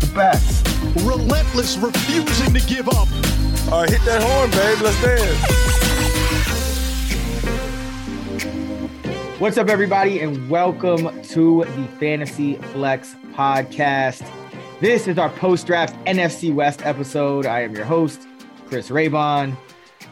The best. Relentless, refusing to give up. All right, hit that horn, babe. Let's dance. What's up, everybody, and welcome to the Fantasy Flex podcast. This is our post draft NFC West episode. I am your host, Chris Raybon,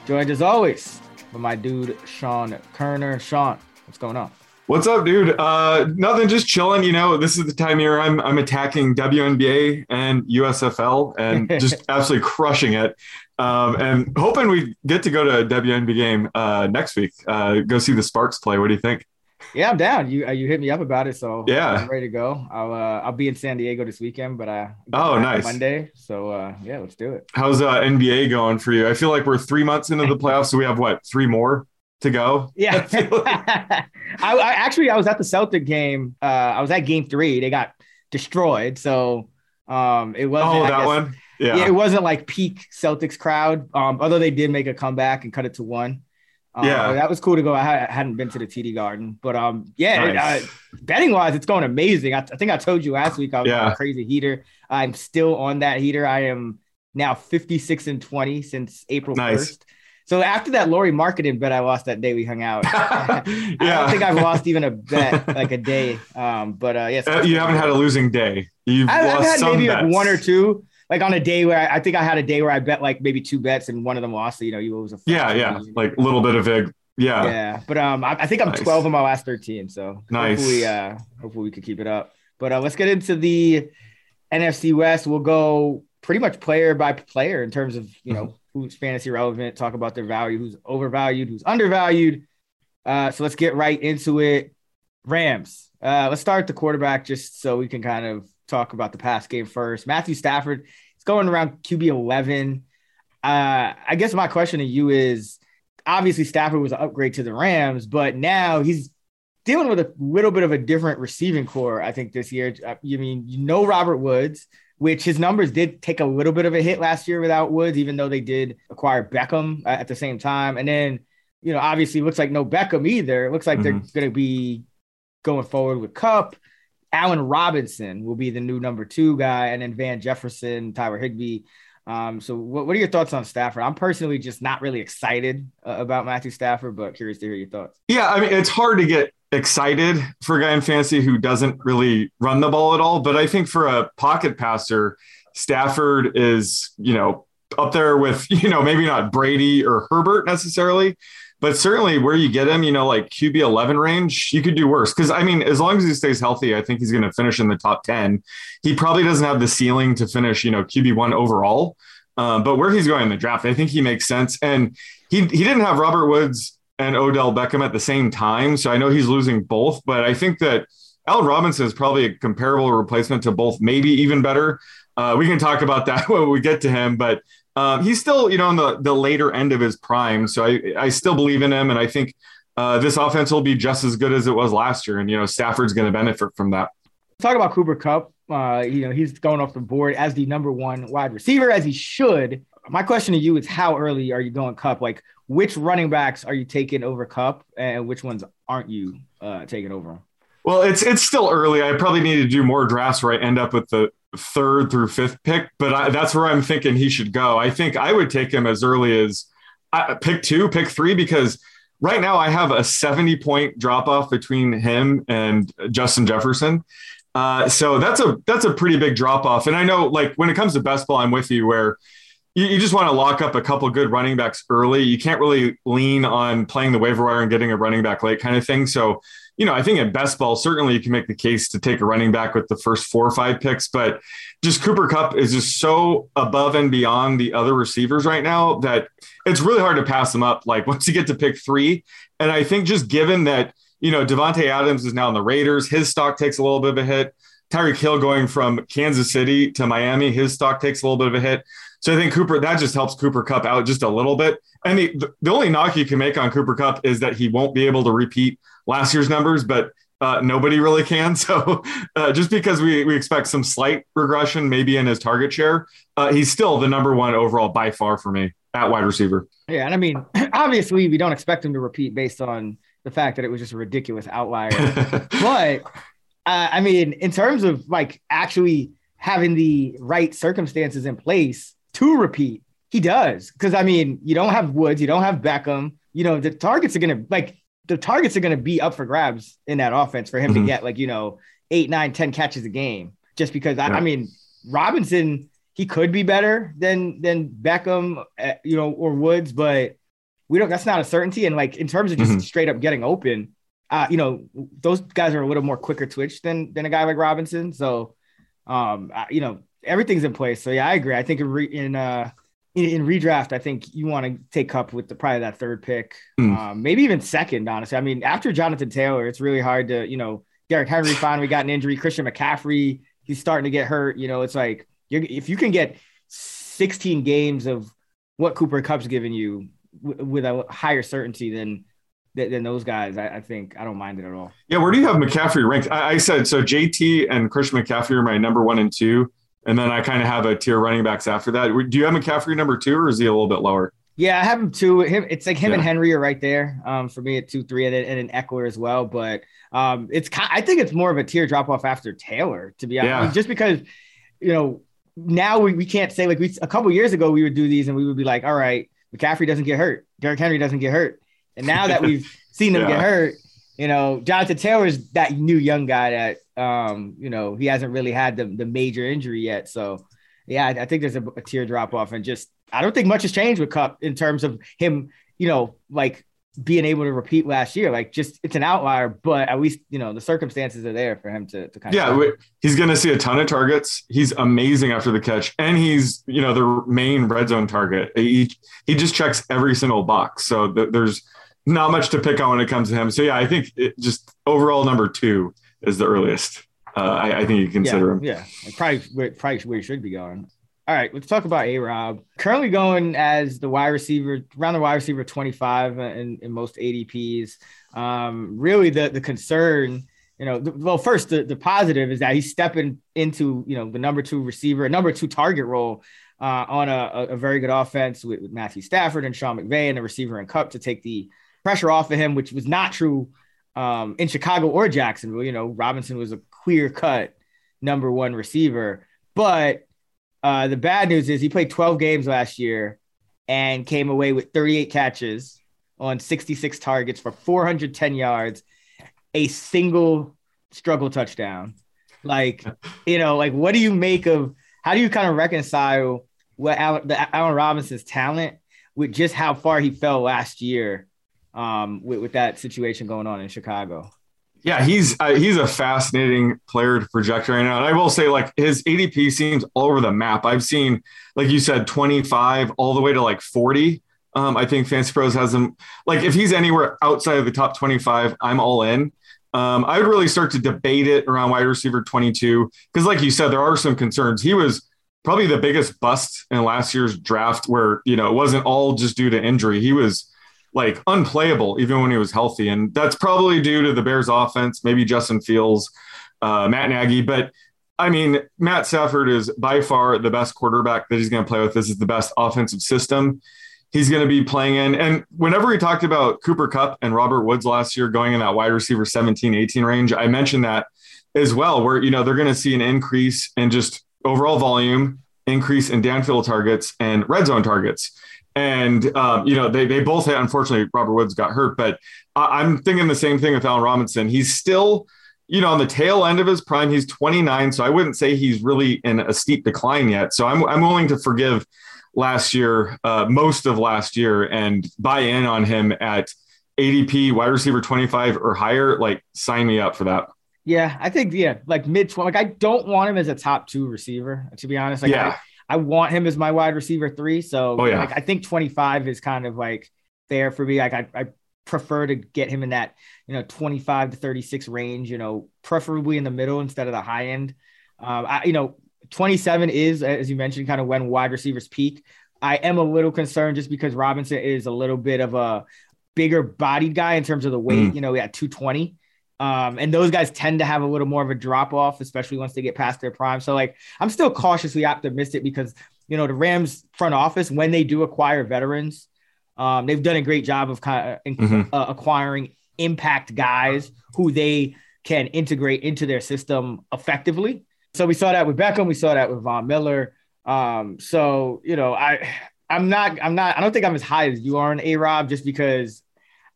joined as always by my dude, Sean Koerner. Sean, what's going on? What's up, dude? Uh, nothing, just chilling. You know, this is the time here I'm I'm attacking WNBA and USFL and just absolutely crushing it. Um, and hoping we get to go to a WNBA game uh, next week. Uh, go see the Sparks play. What do you think? Yeah, I'm down. You uh, you hit me up about it, so yeah, I'm ready to go. I'll uh, I'll be in San Diego this weekend, but I oh nice Monday. So uh, yeah, let's do it. How's uh, NBA going for you? I feel like we're three months into the playoffs, so we have what three more to go. Yeah. I, I, actually I was at the Celtic game. Uh, I was at game three. They got destroyed. So um, it wasn't. Oh, that guess, one. Yeah. yeah. It wasn't like peak Celtics crowd. Um, although they did make a comeback and cut it to one. Um, yeah, that was cool to go. I hadn't been to the TD Garden, but um, yeah, nice. uh, betting wise, it's going amazing. I, I, think I told you last week I was yeah. a crazy heater. I'm still on that heater. I am now 56 and 20 since April nice. 1st. So after that Lauri Markkanen bet I lost that day we hung out. yeah. I don't think I've lost even a bet like a day. Um, but uh, yes, uh, you haven't had a losing day. You've I've, lost I've had maybe bets. like one or two. Like on a day where I, I, think I had a day where I bet like maybe two bets and one of them lost. So, you know, you was a yeah, yeah, like a little bit of a yeah, yeah. But um, I, I think I'm nice. 12 in my last 13. So nice. Hopefully, uh, hopefully we could keep it up. But uh, let's get into the NFC West. We'll go pretty much player by player in terms of you know who's fantasy relevant, talk about their value, who's overvalued, who's undervalued. Uh, so let's get right into it. Rams. Uh, let's start the quarterback just so we can kind of talk about the past game first. Matthew Stafford is going around QB 11. Uh, I guess my question to you is obviously Stafford was an upgrade to the Rams, but now he's dealing with a little bit of a different receiving core, I think, this year. I uh, mean, you know Robert Woods which his numbers did take a little bit of a hit last year without Woods, even though they did acquire Beckham at the same time. And then, you know, obviously looks like no Beckham either. It looks like mm-hmm. they're going to be going forward with Kupp. Allen Robinson will be the new number two guy, and then Van Jefferson, Tyler Higbee. Um, so, what, what, are your thoughts on Stafford? I'm personally just not really excited uh, about Matthew Stafford, but curious to hear your thoughts. Yeah, I mean, it's hard to get excited for a guy in fantasy who doesn't really run the ball at all. But I think for a pocket passer, Stafford is, you know, up there with, you know, maybe not Brady or Herbert necessarily, but certainly where you get him, you know, like QB 11 range, you could do worse. Cause I mean, as long as he stays healthy, I think he's going to finish in the top 10. He probably doesn't have the ceiling to finish, you know, QB one overall. Um, but where he's going in the draft, I think he makes sense. And he, he didn't have Robert Woods and Odell Beckham at the same time. So I know he's losing both, but I think that Allen Robinson is probably a comparable replacement to both, maybe even better. Uh, we can talk about that when we get to him, but um, he's still, you know, on the, the later end of his prime. So I, I still believe in him. And I think uh, this offense will be just as good as it was last year. And, you know, Stafford's going to benefit from that. Talk about Cooper Kupp. Uh, you know, he's going off the board as the number one wide receiver, as he should. My question to you is how early are you going Kupp? Like, which running backs are you taking over Kupp, and which ones aren't you uh, taking over? Well, it's it's still early. I probably need to do more drafts where I end up with the third through fifth pick, but I, that's where I'm thinking he should go. I think I would take him as early as uh, pick two, pick three, because right now I have a 70 point drop off between him and Justin Jefferson. Uh, so that's a that's a pretty big drop off. And I know like when it comes to best ball, I'm with you where you, you just want to lock up a couple good running backs early. You can't really lean on playing the waiver wire and getting a running back late kind of thing. So, you know, I think at best ball, certainly you can make the case to take a running back with the first four or five picks, but just Cooper Kupp is just so above and beyond the other receivers right now that it's really hard to pass them up. Like once you get to pick three. And I think just given that, you know, Davante Adams is now in the Raiders, his stock takes a little bit of a hit. Tyreek Hill going from Kansas City to Miami, his stock takes a little bit of a hit. So I think Cooper that just helps Cooper Kupp out just a little bit. And the the only knock you can make on Cooper Kupp is that he won't be able to repeat last year's numbers, but uh, nobody really can. So uh, just because we, we expect some slight regression, maybe in his target share, uh, he's still the number one overall by far for me at wide receiver. Yeah, and I mean, obviously, we don't expect him to repeat based on the fact that it was just a ridiculous outlier. but uh, I mean, in terms of like actually having the right circumstances in place to repeat, he does. Because I mean, you don't have Woods, you don't have Beckham. You know, the targets are gonna like the targets are going to be up for grabs in that offense for him mm-hmm. to get like you know eight, nine, ten catches a game. Just because yeah. I, I, mean Robinson, he could be better than than Beckham, uh, you know, or Woods, but we don't. That's not a certainty. And like in terms of just mm-hmm. straight up getting open, uh, you know, those guys are a little more quicker twitch than than a guy like Robinson. So, um, you know, everything's in place. So yeah, I agree. I think in, re- in uh in, in, redraft, I think you want to take Kupp with the probably that third pick, mm. um, maybe even second. Honestly, I mean, after Jonathan Taylor, it's really hard to you know. Derrick Henry finally got an injury. Christian McCaffrey, he's starting to get hurt. You know, it's like if you can get 16 games of what Cooper Kupp's giving you w- with a higher certainty than than those guys, I, I, think I don't mind it at all. Yeah, where do you have McCaffrey ranked? I, I said so. JT and Christian McCaffrey are my number one and two. And then I kind of have a tier running backs after that. Do you have McCaffrey number two, or is he a little bit lower? Yeah, I have him two. Him, it's like him yeah. and Henry are right there um, for me at two, three, and, and an Ekeler as well. But um, it's I think it's more of a tier drop off after Taylor, to be honest. Yeah. I mean, just because you know now we, we can't say like we a couple years ago we would do these and we would be like, all right, McCaffrey doesn't get hurt, Derrick Henry doesn't get hurt, and now that we've seen them yeah. get hurt, you know, Jonathan Taylor's that new young guy that um, you know, he hasn't really had the, the major injury yet. So yeah, I, I think there's a, a tier drop off and just I don't think much has changed with Kupp in terms of him, you know, like being able to repeat last year. Like just it's an outlier, but at least you know the circumstances are there for him to, to kind yeah, of. Yeah, he's going to see a ton of targets. He's amazing after the catch, and he's you know the main red zone target. He he just checks every single box. So th- there's not much to pick on when it comes to him. So yeah, I think it just overall number two is the earliest. Uh, I, I, think you consider yeah, him. Yeah, probably probably where he should be going. All right, let's talk about A Rob. Currently going as the wide receiver, around the wide receiver 25 in, in most ADPs. Um, really, the the concern, you know, the, well, first the, the positive is that he's stepping into you know the number two receiver, number two target role uh, on a, a, very good offense with, with, Matthew Stafford and Sean McVay and the receiver and Kupp to take the pressure off of him, which was not true um, in Chicago or Jacksonville. You know, Robinson was a clear cut number one receiver. But uh, the bad news is he played 12 games last year and came away with 38 catches on 66 targets for 410 yards, a single struggle touchdown. Like, you know, like what do you make of how do you kind of reconcile what Allen, the Allen Robinson's talent with just how far he fell last year um, with, with that situation going on in Chicago? Yeah, he's uh, he's a fascinating player to project right now. And I will say, like his ADP seems all over the map. I've seen, like you said, 25 all the way to like 40. Um, I think FantasyPros has him like if he's anywhere outside of the top 25, I'm all in. Um, I would really start to debate it around wide receiver 22 because, like you said, there are some concerns. He was probably the biggest bust in last year's draft, where you know it wasn't all just due to injury. He was like unplayable even when he was healthy. And that's probably due to the Bears offense, maybe Justin Fields, uh, Matt Nagy. But I mean, Matt Stafford is by far the best quarterback that he's going to play with. This is the best offensive system he's going to be playing in. And whenever we talked about Cooper Kupp and Robert Woods last year going in that wide receiver 17, 18 range, I mentioned that as well, where, you know, they're going to see an increase in just overall volume, increase in downfield targets and red zone targets. And um, you know they they both had unfortunately Robert Woods got hurt, but I, I'm thinking the same thing with Allen Robinson. He's still you know on the tail end of his prime. He's 29, so I wouldn't say he's really in a steep decline yet. So I'm I'm willing to forgive last year, uh, most of last year, and buy in on him at ADP wide receiver 25 or higher. Like sign me up for that. Yeah, I think yeah, like mid 20. Like I don't want him as a top two receiver, to be honest. Like yeah. I, want him as my wide receiver three. So oh, yeah. like I think 25 is kind of like there for me. Like I, I prefer to get him in that, you know, 25 to 36 range, you know, preferably in the middle instead of the high end. Um, I, you know, 27 is, as you mentioned, kind of when wide receivers peak. I am a little concerned just because Robinson is a little bit of a bigger bodied guy in terms of the weight, mm. you know, we at 220. Um, and those guys tend to have a little more of a drop off, especially once they get past their prime. So, like, I'm still cautiously optimistic because, you know, the Rams front office, when they do acquire veterans, um, they've done a great job of kind of mm-hmm. uh, acquiring impact guys who they can integrate into their system effectively. So we saw that with Beckham, we saw that with Von Miller. Um, so you know, I I'm not I'm not I don't think I'm as high as you are on A Rob just because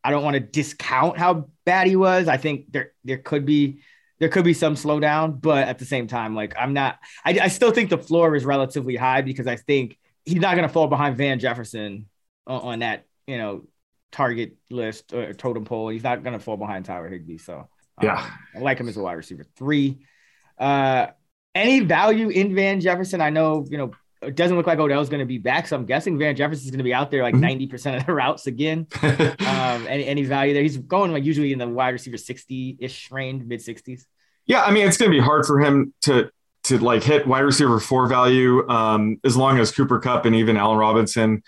I don't want to discount how bad he was. I think there there could be there could be some slowdown, but at the same time, like I'm not I, I still think the floor is relatively high because I think he's not gonna fall behind Van Jefferson on, on that, you know, target list or totem pole. He's not going to fall behind Tyler Higbee. So, um, yeah, I like him as a wide receiver three. Uh, any value in Van Jefferson? I know, you know, it doesn't look like Odell's going to be back. So I'm guessing Van Jefferson's going to be out there like mm-hmm. 90% of the routes again. um, any, any value there? He's going like usually in the wide receiver 60 ish range, mid 60s. Yeah. I mean, it's going to be hard for him to, to like hit wide receiver four value um, as long as Cooper Kupp and even Allen Robinson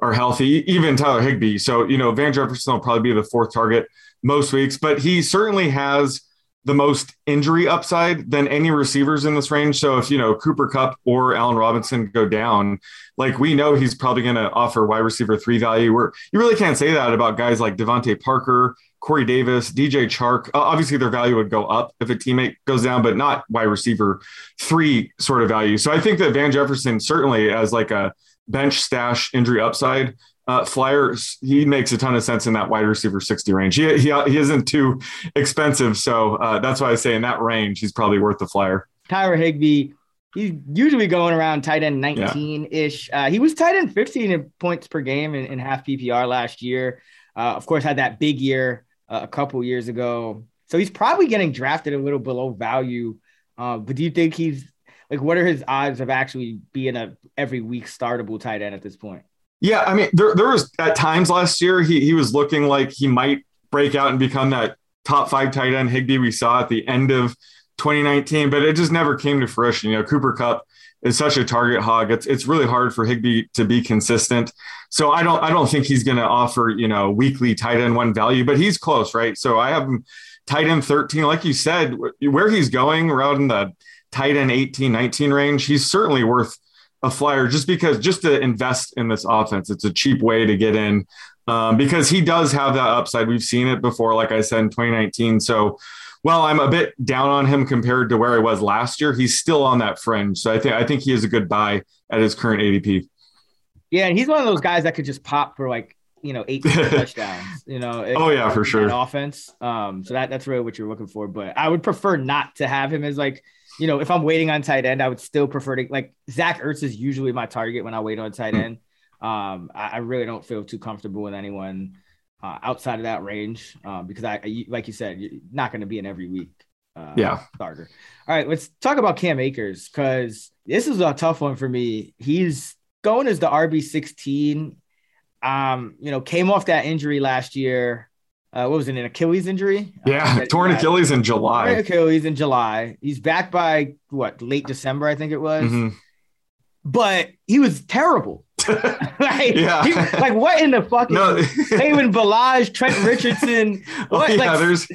are healthy, even Tyler Higbee. So, you know, Van Jefferson will probably be the fourth target most weeks, but he certainly has the most injury upside than any receivers in this range. So if, you know, Cooper Kupp or Allen Robinson go down, like we know he's probably going to offer wide receiver three value where you really can't say that about guys like DeVante Parker, Corey Davis, DJ Chark. Obviously, their value would go up if a teammate goes down, but not wide receiver three sort of value. So I think that Van Jefferson certainly as like a bench stash injury upside. Uh, Flyers, he makes a ton of sense in that wide receiver 60 range. He, he, he isn't too expensive. So uh, that's why I say in that range, he's probably worth the flyer. Tyler Higbee, he's usually going around tight end 19 ish. Yeah. Uh, he was tight end 15 in points per game in, in half PPR last year. Uh, of course, had that big year uh, a couple years ago. So he's probably getting drafted a little below value. Uh, but do you think he's like what are his odds of actually being a every week startable tight end at this point? Yeah, I mean, there there was at times last year he he was looking like he might break out and become that top five tight end Higbee we saw at the end of 2019, but it just never came to fruition. You know, Cooper Kupp is such a target hog. It's it's really hard for Higbee to be consistent. So I don't I don't think he's going to offer you know weekly tight end one value, but he's close, right? So I have him tight end 13, like you said, where he's going around in the tight end 18, 19 range, he's certainly worth a flyer just because just to invest in this offense. It's a cheap way to get in um, because he does have that upside. We've seen it before, like I said in 2019. So, well, I'm a bit down on him compared to where he was last year. He's still on that fringe. So I think I think he is a good buy at his current ADP. Yeah, and he's one of those guys that could just pop for like you know eight touchdowns. You know. oh yeah, for sure. Offense. Um. So that that's really what you're looking for. But I would prefer not to have him as like you know, if I'm waiting on tight end, I would still prefer to like Zach Ertz is usually my target when I wait on tight end. Um, I, I really don't feel too comfortable with anyone uh, outside of that range uh, because I, I, like you said, you're not going to be in every week. Uh, yeah, starter. All right, let's talk about Cam Akers because this is a tough one for me. He's going as the RB sixteen. Um, you know, came off that injury last year uh, what was it, an Achilles injury? Yeah, uh, torn Achilles in July. Torn Achilles in July. He's back by what, late December, I think it was. Mm-hmm. But he was terrible. like, yeah. He, like what in the fucking no. Kalen Ballage, Trent Richardson? Oh, what, oh, yeah, like, there's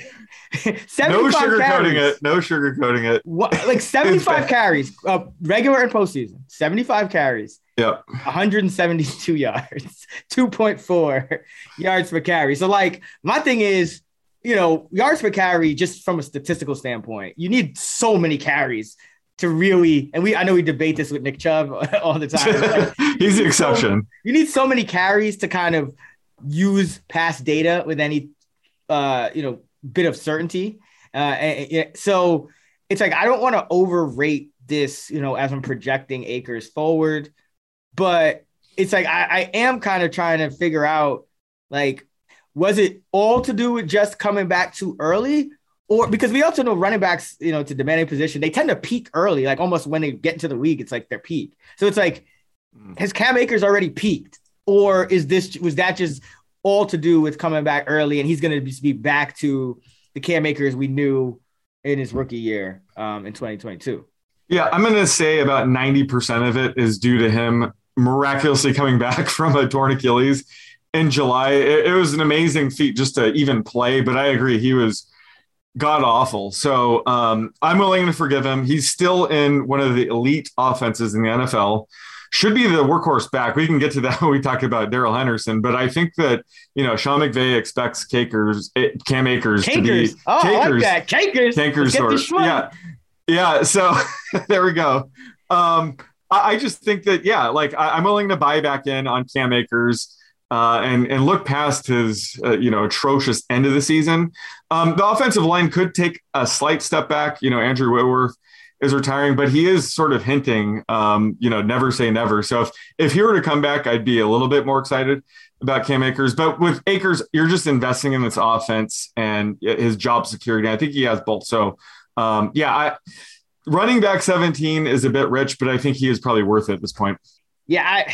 no sugarcoating it. No sugarcoating it. What, like 75 carries, uh, regular and postseason, 75 carries. Yep. 172 yards, 2.4 yards per carry. So, like, my thing is, you know, yards per carry, just from a statistical standpoint, you need so many carries to really, and we, I know we debate this with Nick Chubb all the time. Like, He's the exception. So, you need so many carries to kind of use past data with any, uh, you know, bit of certainty. Uh, and, so it's like, I don't want to overrate this, you know, as I'm projecting Akers forward but it's like I, I am kind of trying to figure out like was it all to do with just coming back too early or because we also know running backs you know to demanding position they tend to peak early like almost when they get into the league it's like their peak so it's like mm. has cam akers already peaked or is this was that just all to do with coming back early, and he's going to be back to the Cam Akers we knew in his rookie year um, in 2022. Yeah, I'm going to say about 90% of it is due to him miraculously coming back from a torn Achilles in July. It, it was an amazing feat just to even play, but I agree. He was god awful. So um, I'm willing to forgive him. He's still in one of the elite offenses in the NFL. Should be the workhorse back. We can get to that when we talk about Darrell Henderson, but I think that you know Sean McVay expects Cakers, eh, Cam Akers Cakers. to be oh, I like that. Cakers. Cakers or yeah, yeah. So there we go. Um, I, just think that yeah, like I, I'm willing to buy back in on Cam Akers uh, and and look past his uh, you know atrocious end of the season. Um, the offensive line could take a slight step back. You know, Andrew Whitworth is retiring, but he is sort of hinting, um, you know, never say never. So if if he were to come back, I'd be a little bit more excited about Cam Akers. But with Akers, you're just investing in this offense and his job security. I think he has both. So um, yeah, I, running back 17 is a bit rich, but I think he is probably worth it at this point. Yeah, I,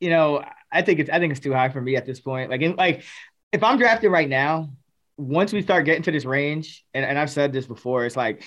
you know, I think it's I think it's too high for me at this point. Like in, like if I'm drafted right now, once we start getting to this range, and, and I've said this before, it's like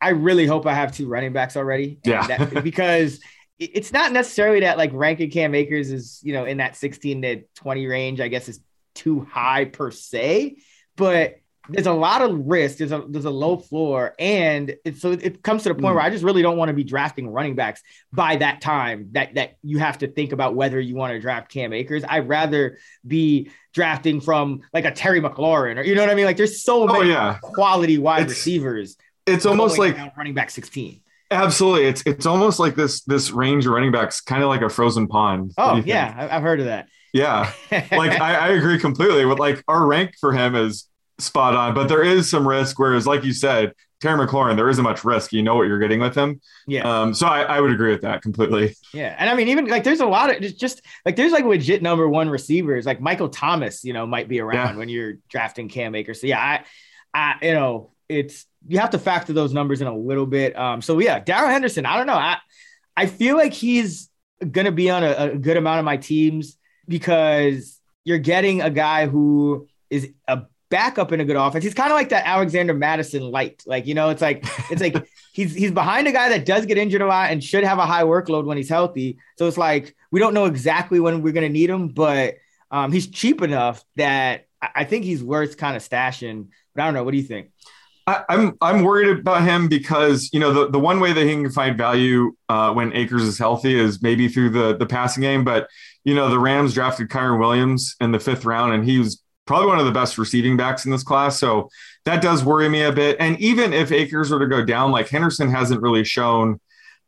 I really hope I have two running backs already. Yeah. That, because it's not necessarily that like ranking Cam Akers is, you know, in that 16 to 20 range, I guess is too high per se, but there's a lot of risk. There's a there's a low floor, and it, so it comes to the point mm. where I just really don't want to be drafting running backs by that time. That that you have to think about whether you want to draft Cam Akers. I'd rather be drafting from like a Terry McLaurin, or you know what I mean. Like there's so oh, many yeah. quality wide it's, receivers. It's almost like running back 16. Absolutely, it's it's almost like this this range of running backs, kind of like a frozen pond. Oh yeah, I've heard of that. Yeah, like I, I agree completely. With like our rank for him is spot on, but there is some risk. Whereas, like you said, Terry McLaurin, there isn't much risk. You know what you're getting with him. Yeah. Um, so I, I would agree with that completely. Yeah. And I mean, even like there's a lot of just, just like there's like legit number one receivers, like Michael Thomas, you know, might be around yeah. when you're drafting Cam Akers. So yeah, I, I, you know, it's you have to factor those numbers in a little bit. Um, so yeah, Darrell Henderson, I don't know. I I feel like he's gonna be on a, a good amount of my teams because you're getting a guy who is a backup in a good offense. He's kind of like that Alexander Mattison light. Like, you know, it's like it's like he's he's behind a guy that does get injured a lot and should have a high workload when he's healthy. So it's like we don't know exactly when we're gonna need him, but um, he's cheap enough that I think he's worth kind of stashing. But I don't know. What do you think? I, I'm I'm worried about him because you know the, the one way that he can find value uh, when Akers is healthy is maybe through the the passing game. But you know the Rams drafted Kyren Williams in the fifth round, and he was probably one of the best receiving backs in this class. So that does worry me a bit. And even if Akers were to go down, like Henderson hasn't really shown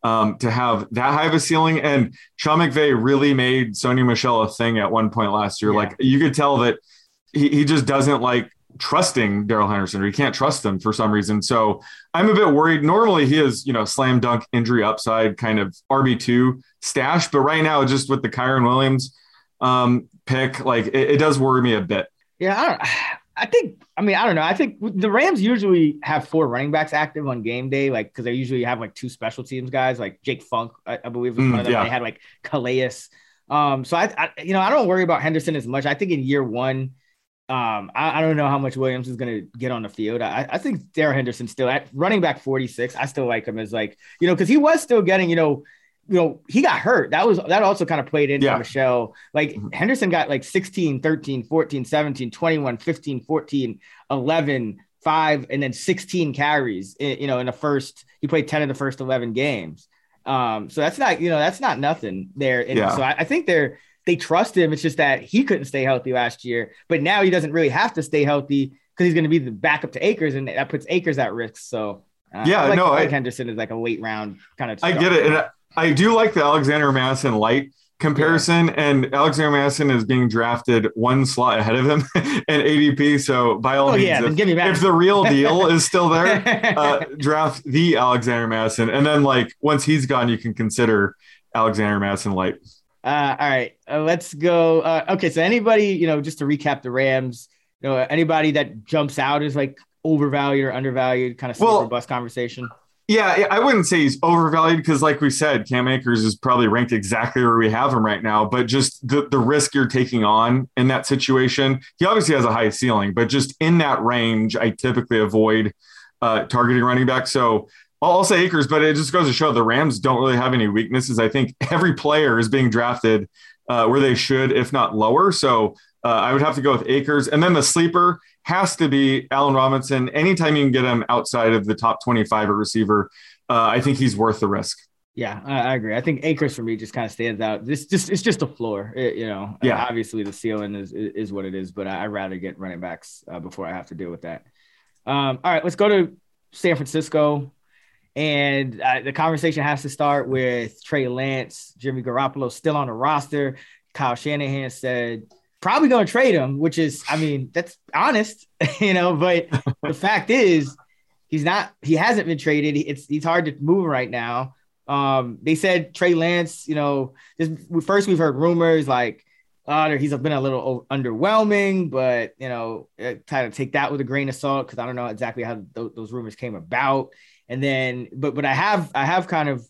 um, to have that high of a ceiling. And Sean McVay really made Sony Michel a thing at one point last year. Yeah. Like you could tell that he, he just doesn't like trusting Darrell Henderson or he can't trust him for some reason. So I'm a bit worried. Normally he is, you know, slam dunk injury upside kind of RB2 stash. But right now, just with the Kyren Williams um, pick, like it, it does worry me a bit. Yeah, I don't. I think. I mean, I don't know. I think the Rams usually have four running backs active on game day, like because they usually have like two special teams guys, like Jake Funk, I, I believe was mm, one of them. Yeah. They had like Calais. Um, so I, I, you know, I don't worry about Henderson as much. I think in year one, um, I, I don't know how much Williams is going to get on the field. I, I think Darrell Henderson still at running back 46. I still like him as like, you know, because he was still getting, you know, you know, he got hurt. That was that also kind of played into yeah. Michel. Like mm-hmm. Henderson got like 16, 13, 14, 17, 21, 15, 14, 11, 5, and then 16 carries, in, you know, in the first, he played 10 of the first 11 games. Um, so that's not, you know, that's not nothing there. And yeah. so I, I think they're, they trust him. It's just that he couldn't stay healthy last year, but now he doesn't really have to stay healthy because he's going to be the backup to Akers, and that puts Akers at risk. So uh, yeah, I like, no, I, Henderson is like a late round kind of. I get it, and I do like the Alexander Mattison light comparison, yeah. and Alexander Mattison is being drafted one slot ahead of him in ADP. So by all oh, means, yeah, if, if, the real deal is still there, uh, draft the Alexander Mattison, and then like once he's gone, you can consider Alexander Mattison light. Uh, all right, uh, let's go. Uh, okay, so anybody, you know, just to recap the Rams, you know, anybody that jumps out is like overvalued or undervalued, kind of super well, bust conversation. Yeah, I wouldn't say he's overvalued because, like we said, Cam Akers is probably ranked exactly where we have him right now. But just the, the risk you're taking on in that situation, he obviously has a high ceiling, but just in that range, I typically avoid uh, targeting running back. So I'll say Akers, but it just goes to show the Rams don't really have any weaknesses. I think every player is being drafted uh, where they should, if not lower. So uh, I would have to go with Akers. And then the sleeper has to be Allen Robinson. Anytime you can get him outside of the top 25 at receiver, uh, I think he's worth the risk. Yeah, I, agree. I think Akers for me just kind of stands out. This just it's just a floor, it, you know. Yeah. obviously the ceiling is is what it is, but I, would rather get running backs uh, before I have to deal with that. Um, all right, let's go to San Francisco, and uh, the conversation has to start with Trey Lance, Jimmy Garoppolo still on the roster. Kyle Shanahan said probably going to trade him, which is, I mean, that's honest, you know. But the fact is, he's not. He hasn't been traded. It's he's hard to move right now. Um, they said Trey Lance. You know, just, first we've heard rumors like, uh, he's been a little underwhelming, but you know, kind of take that with a grain of salt because I don't know exactly how th- those rumors came about. And then, but but I have I have kind of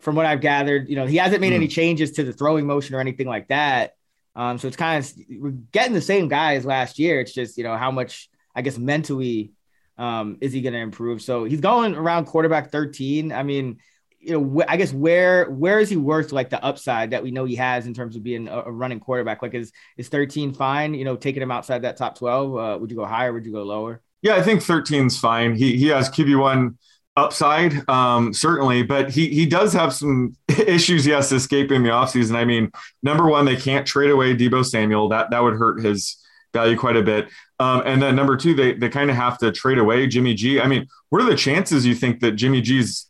from what I've gathered, you know, he hasn't made mm. any changes to the throwing motion or anything like that. Um, so it's kind of we're getting the same guy as last year. It's just you know how much I guess mentally um, is he going to improve. So he's going around quarterback 13. I mean, you know, wh- I guess where where is he worth like the upside that we know he has in terms of being a, a running quarterback? Like is is 13 fine? You know, taking him outside that top 12. Uh, would you go higher? Would you go lower? Yeah, I think 13 is fine. He he has QB one upside, um, certainly, but he he does have some issues yes, in the offseason. I mean, number one, they can't trade away Deebo Samuel. That that would hurt his value quite a bit. Um, and then number two, they they kind of have to trade away Jimmy G. I mean, what are the chances you think that Jimmy G's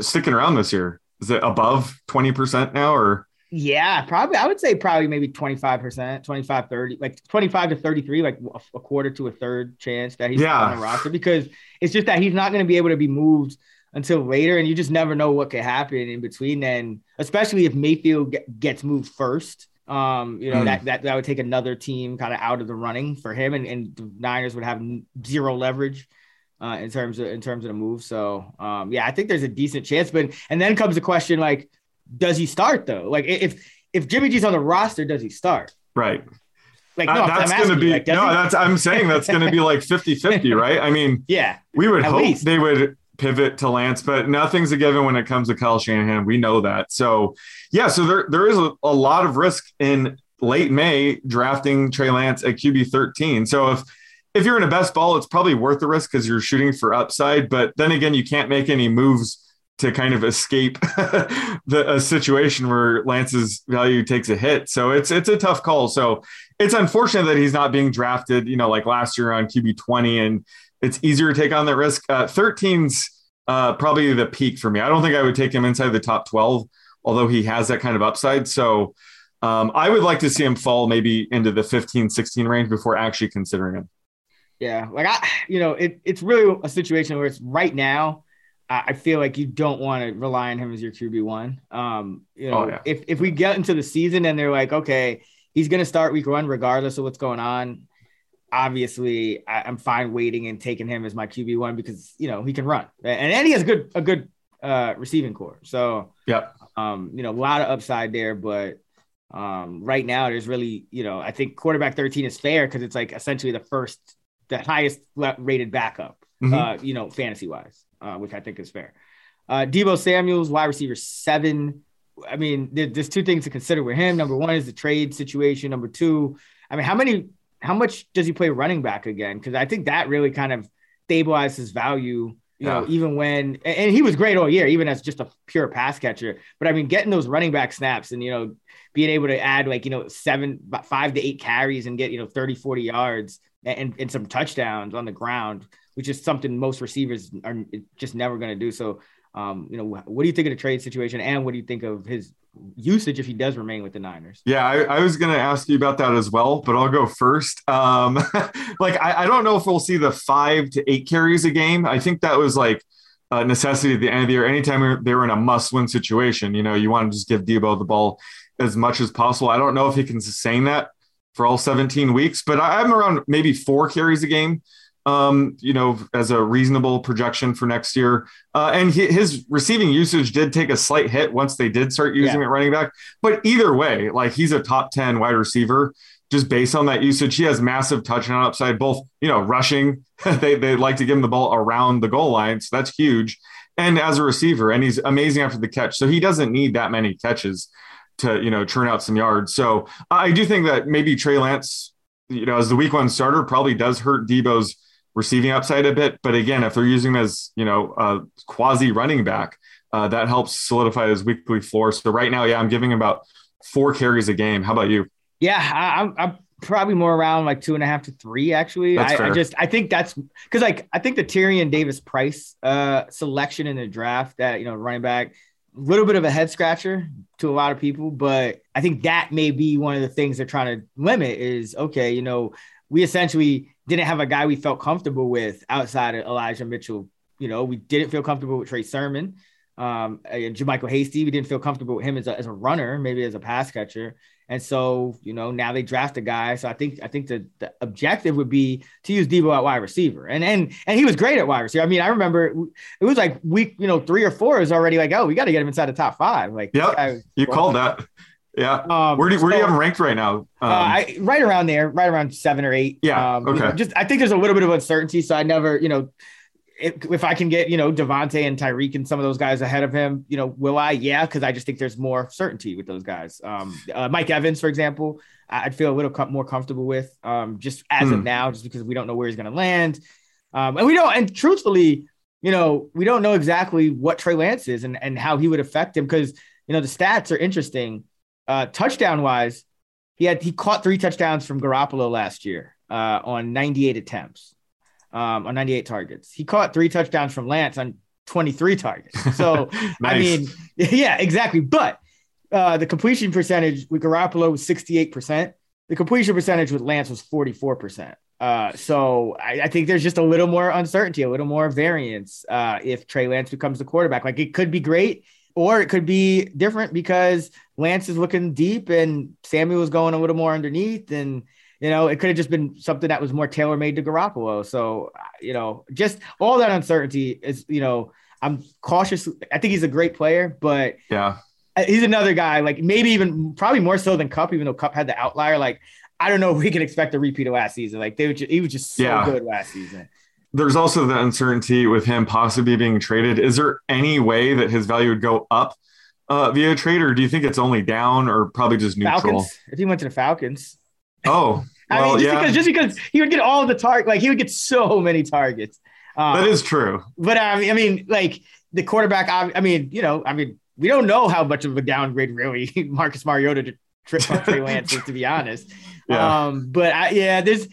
sticking around this year? Is it above 20% now or yeah, probably. I would say probably maybe 25%, 25, 30, like 25 to 33, like a quarter to a third chance that he's yeah. on the roster because it's just that he's not going to be able to be moved until later. And you just never know what could happen in between then, especially if Mayfield gets moved first. Um, you know, mm. that, that, that would take another team kind of out of the running for him and, and the Niners would have zero leverage. Uh, in terms of in terms of the move, so um, yeah, I think there's a decent chance. But and then comes the question like, does he start though? Like if if Jimmy G's on the roster, does he start? Right. Like no, uh, that's going to be like, no. He? That's I'm saying that's going to be like 50-50, right? I mean, yeah, we would hope least. they would pivot to Lance, but nothing's a given when it comes to Kyle Shanahan. We know that. So yeah, so there there is a, a lot of risk in late May drafting Trey Lance at QB 13. So if if you're in a best ball, it's probably worth the risk because you're shooting for upside. But then again, you can't make any moves to kind of escape the a situation where Lance's value takes a hit. So it's it's a tough call. So it's unfortunate that he's not being drafted, you know, like last year on QB 20 and it's easier to take on that risk. Uh, 13's uh, probably the peak for me. I don't think I would take him inside the top 12, although he has that kind of upside. So um, I would like to see him fall maybe into the 15, 16 range before actually considering him. Yeah. Like I, you know, it, it's really a situation where it's right now I feel like you don't want to rely on him as your QB one. Um, you know, oh, yeah. if if we get into the season and they're like, okay, he's going to start week one regardless of what's going on. Obviously, I, am fine waiting and taking him as my QB one because you know he can run and, and he has good a good uh, receiving core. So yeah, um, you know, a lot of upside there, but um, right now there's really you know I think quarterback 13 is fair because it's like essentially the first the highest rated backup, mm-hmm. uh, you know, fantasy wise uh, which I think is fair. Uh, Deebo Samuel's wide receiver seven. I mean, there, there's two things to consider with him. Number one is the trade situation. Number two, I mean, how many, how much does he play running back again? Because I think that really kind of stabilizes his value. You yeah. know, even when and he was great all year, even as just a pure pass catcher. But I mean, getting those running back snaps and you know, being able to add like you know seven, five to eight carries and get you know 30, 40 yards and, and some touchdowns on the ground which is something most receivers are just never going to do. So, um, you know, what do you think of the trade situation, and what do you think of his usage if he does remain with the Niners? Yeah, I, I was going to ask you about that as well, but I'll go first. Um, like, I, I don't know if we'll see the five to eight carries a game. I think that was like a necessity at the end of the year. Anytime they were in a must-win situation, you know, you want to just give Deebo the ball as much as possible. I don't know if he can sustain that for all 17 weeks, but I'm around maybe four carries a game um, you know, as a reasonable projection for next year. Uh, and he, his receiving usage did take a slight hit once they did start using Yeah. it running back. But either way, like he's a top 10 wide receiver just based on that usage. He has massive touchdown upside, both, you know, rushing. they, they like to give him the ball around the goal line. So that's huge. And as a receiver, and he's amazing after the catch. So he doesn't need that many catches to, you know, churn out some yards. So I do think that maybe Trey Lance, you know, as the week one starter probably does hurt Deebo's receiving upside a bit. But again, if they're using him as, you know, a quasi running back, uh, that helps solidify his weekly floor. So right now, yeah, I'm giving about four carries a game. How about you? Yeah, I, I'm, I'm probably more around like two and a half to three. Actually, I, I just I think that's because like I think the Tyrion Davis Price uh, selection in the draft that you know running back, a little bit of a head scratcher to a lot of people, but I think that may be one of the things they're trying to limit is okay, you know, we essentially didn't have a guy we felt comfortable with outside of Elijah Mitchell. You know, we didn't feel comfortable with Trey Sermon. Um, and JaMycal Hasty, we didn't feel comfortable with him as a, as a runner, maybe as a pass catcher. And so, you know, now they draft a guy. So I think I think the, the objective would be to use Deebo at wide receiver. And and and he was great at wide receiver. I mean, I remember it was like week, you know, three or four is already like, oh, we got to get him inside the top five. Like, guy You called that. Yeah. Um, Where do, where do you have him ranked right now? Um, uh, I, right around there, right around seven or eight. Yeah, Um, okay. Just I think there's a little bit of uncertainty, so I never, you know, if, if I can get you know Davante and Tyreek and some of those guys ahead of him, you know, will I? Yeah, because I just think there's more certainty with those guys. Um, uh, Mike Evans, for example, I'd feel a little co- more comfortable with, um, just as of Hmm. now, just because we don't know where he's going to land, um, and we don't, and truthfully, you know, we don't know exactly what Trey Lance is and and how he would affect him because you know the stats are interesting. Uh, touchdown wise, he had he caught three touchdowns from Garoppolo last year uh, on 98 attempts, um, on 98 targets. He caught three touchdowns from Lance on 23 targets. So I mean, yeah, exactly. But uh, the completion percentage with Garoppolo was 68%. The completion percentage with Lance was 44%. Uh, so I, I think there's just a little more uncertainty, a little more variance uh, if Trey Lance becomes the quarterback. Like it could be great, or it could be different because Lance is looking deep and Samuel's going a little more underneath, and you know it could have just been something that was more tailor made to Garoppolo. So you know, just all that uncertainty is you know I'm cautious. I think he's a great player, but yeah. uh, he's another guy, like maybe even probably more so than Kupp, even though Kupp had the outlier. Like, I don't know if we can expect a repeat of last season. Like, they were ju- he was just so Yeah. good last season. There's also the uncertainty with him possibly being traded. Is there any way that his value would go up uh, via trade, or do you think it's only down, or probably just neutral? Falcons, if he went to the Falcons, Oh, I mean, just yeah, because just because he would get all the target, like he would get so many targets. Um, that is true. but I mean, I mean, like the quarterback. I, I mean, you know, I mean, we don't know how much of a downgrade really Marcus Mariota to Trey, Trey Lance is, to be honest. Yeah. Um, but I, yeah, there's,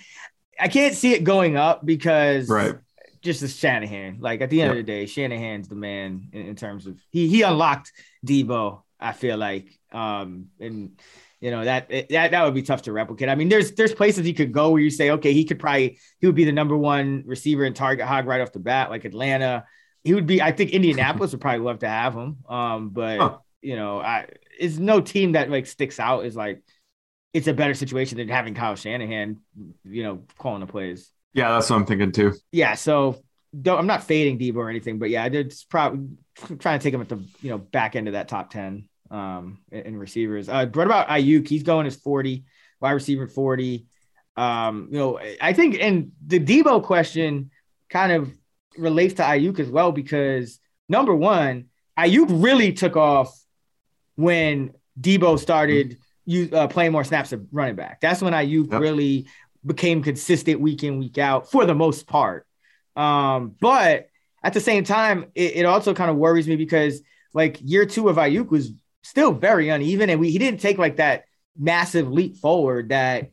I can't see it going up because Right. just as Shanahan. Like at the end Yep. of the day, Shanahan's the man in, in terms of he he unlocked Deebo. I feel like, um, and you know that that that would be tough to replicate. I mean, there's there's places he could go where you say, okay, he could probably he would be the number one receiver in target hog right off the bat, like Atlanta. He would be. I think Indianapolis would probably love to have him. Um, but Huh. you know, I it's no team that like sticks out is like it's a better situation than having Kyle Shanahan, you know, calling the plays. Yeah, that's what I'm thinking too. Yeah, so don't, I'm not fading Deebo or anything, but yeah, it's probably trying to take him at the you know back end of that top ten um in, in receivers. Uh, what about Aiyuk? He's going as 40, wide receiver 40. Um, you know, I think and the Deebo question kind of relates to Aiyuk as well because number one, Aiyuk really took off when Deebo started you uh, playing more snaps of running back. That's when Aiyuk Yep. really became consistent week in week out for the most part. Um, but at the same time, it, it also kind of worries me because like year two of Aiyuk was still very uneven, and we he didn't take like that massive leap forward that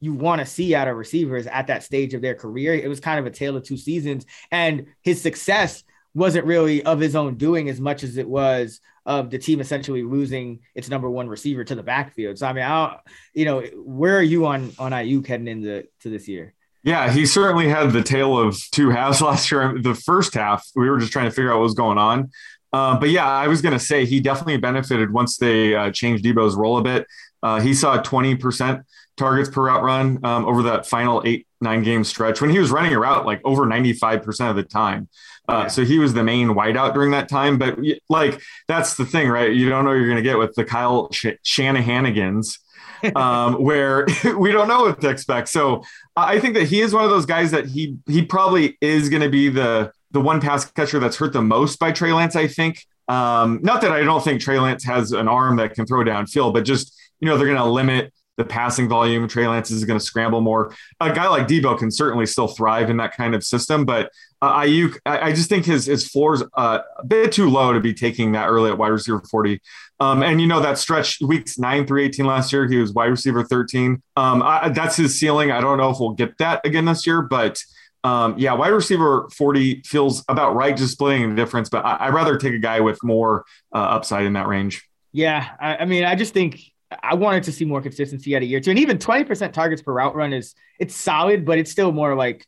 you want to see out of receivers at that stage of their career. It was kind of a tale of two seasons, and his success wasn't really of his own doing as much as it was of the team essentially losing its number one receiver to the backfield. So I mean, I you know, where are you on on Aiyuk heading into to this year? Yeah, he certainly had the tale of two halves last year. The first half, we were just trying to figure out what was going on. Uh, but yeah, I was going to say he definitely benefited once they uh, changed Deebo's role a bit. Uh, he saw 20% targets per route run um, over that final eight nine game stretch when he was running a route like over 95% of the time. Uh. So he was the main wideout during that time. But like, that's the thing, right? You don't know you're going to get with the Kyle Sh- Shanahanigans. um, where we don't know what to expect. So I think that he is one of those guys that he he probably is going to be the the one pass catcher that's hurt the most by Trey Lance. I think. Um, not that I don't think Trey Lance has an arm that can throw downfield, but just you know they're going to limit the passing volume. Trey Lance is going to scramble more. A guy like Deebo can certainly still thrive in that kind of system, but uh, Aiyuk, I, just think his his floor's uh, a bit too low to be taking that early at wide receiver 40. Um, and you know that stretch weeks nine through 18 last year, he was wide receiver 13. Um, I, that's his ceiling. I don't know if we'll get that again this year, but um, yeah, wide receiver 40 feels about right, splitting the difference. But I, would rather take a guy with more uh, upside in that range. Yeah, I, I mean, I just think I wanted to see more consistency at a year two, and even twenty percent targets per route run is it's solid, but it's still more like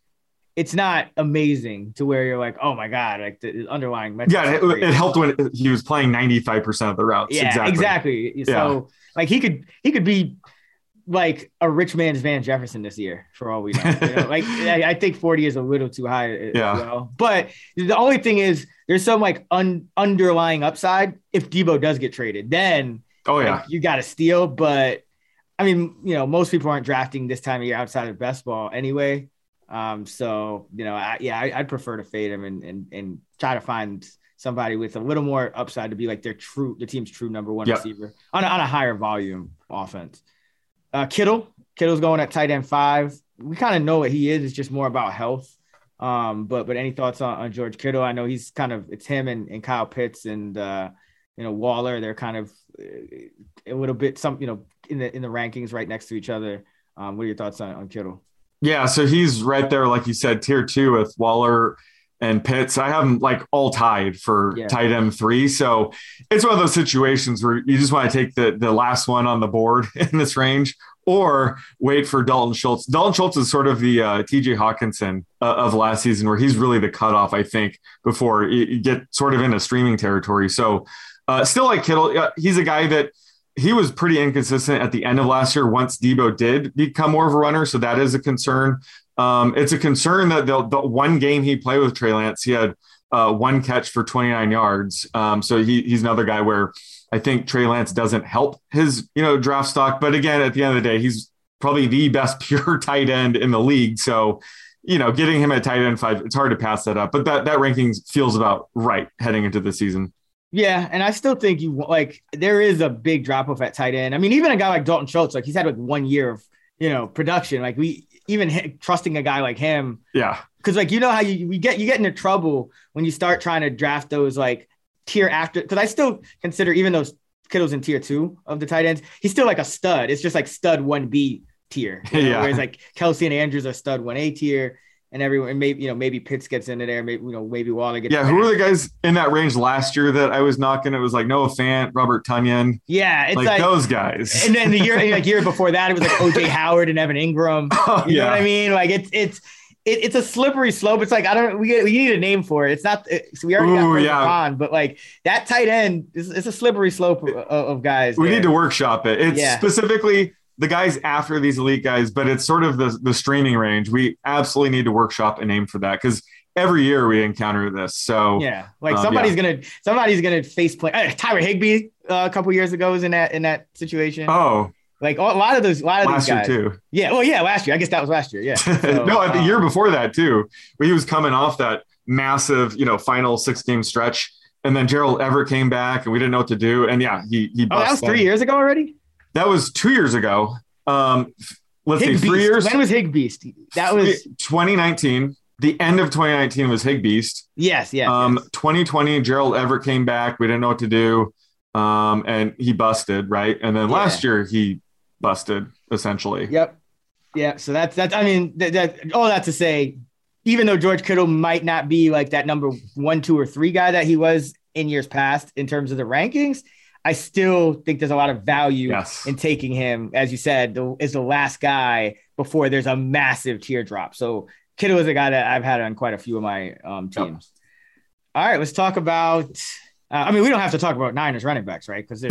it's not amazing to where you're like, oh my god, like the underlying. Yeah, it, it, helped when he was playing ninety five percent of the routes. Yeah, exactly. exactly. So yeah. like he could he could be like a rich man's Van Jefferson this year for all we know. You know? like I, I, think 40 is a little too high uh, yeah. well. But the only thing is there's some like un- underlying upside if Deebo does get traded. Then Oh yeah, like, you got to steal. But I mean, you know, most people aren't drafting this time of year outside of best ball anyway. Um, so you know, I, yeah, I, would prefer to fade him and and and try to find somebody with a little more upside to be like their true, the team's true number one yep. receiver on a, on a higher volume offense. Uh, Kittle, Kittle's going at tight end five. We kind of know what he is. It's just more about health. Um, but but any thoughts on, on George Kittle? I know he's kind of it's him and, and Kyle Pitts and uh, you know Waller. They're kind of a little bit some you know in the in the rankings right next to each other. Um, what are your thoughts on, on Kittle? Yeah, so he's right there, like you said, tier two with Waller and Pitts. I have them like all tied for yeah. tight end three. So it's one of those situations where you just want to take the the last one on the board in this range, or wait for Dalton Schultz. Dalton Schultz is sort of the uh, TJ Hockenson uh, of last season, where he's really the cutoff, I think, before you get sort of into streaming territory. So uh, still like Kittle, uh, he's a guy that he was pretty inconsistent at the end of last year once Deebo did become more of a runner. So that is a concern. Um, it's a concern that the, the, one game he played with Trey Lance, he had uh, one catch for 29 yards. Um, so he, he's another guy where I think Trey Lance doesn't help his, you know, draft stock. But again, at the end of the day, he's probably the best pure tight end in the league. So, you know, getting him at tight end five, it's hard to pass that up. But that that ranking feels about right heading into the season. Yeah, and I still think you like there is a big drop off at tight end. I mean, even a guy like Dalton Schultz, like he's had like one year of you know production. Like we even trusting a guy like him. Yeah, because like you know how you we get you get into trouble when you start trying to draft those like tier after. Because I still consider even those Kittle's in tier two of the tight ends, he's still like a stud. It's just like stud one B tier. You know? yeah. Whereas like Kelsey and Andrews are stud one A tier and everyone maybe you know maybe Pitts gets into there, maybe you know maybe Waller gets. Yeah, who were the guys in that range last year that I was knocking? It was like Noah Fant, Robert Tonyan. Yeah, it's like, like those guys. And then the year like year before that, it was like OJ Howard and Evan Engram. Oh, you yeah. know what I mean? Like it's it's. It, it's a slippery slope. It's like I don't. We get, we need a name for it. It's not. It, so we already Ooh, got yeah. on, but like that tight end, it's, it's a slippery slope of, of guys. We there. need to workshop it. It's yeah. specifically the guys after these elite guys, but it's sort of the the streaming range. We absolutely need to workshop a name for that because every year we encounter this. So yeah, like um, somebody's yeah. gonna somebody's gonna face play. Uh, Tyler Higbee uh, a couple years ago was in that in that situation. Oh. Like a lot of those, a lot of last these guys. year too. Yeah, well, yeah, last year. I guess that was last year. Yeah. So, no, um, the year before that too. Where he was coming off that massive, you know, final six game stretch, and then Gerald Everett came back, and we didn't know what to do. And yeah, he he. Oh, that was three years ago already. That was two years ago. Um, let's Hig see, three years. When was Higbeast? That was 2019. The end of 2019 was Higbeast. Yes, yes. Um, yes. 2020, Gerald Everett came back. We didn't know what to do. Um, and he busted, right? And then yeah. last year he busted essentially. Yep. Yeah. So that's that's I mean that, that all that to say, even though George Kittle might not be like that number one, two, or three guy that he was in years past in terms of the rankings, I still think there's a lot of value yes. in taking him, as you said, the, is the last guy before there's a massive teardrop. So Kittle is a guy that I've had on quite a few of my um, teams. Yep. All right, let's talk about. Uh, I mean, we don't have to talk about Niners running backs, right? Because you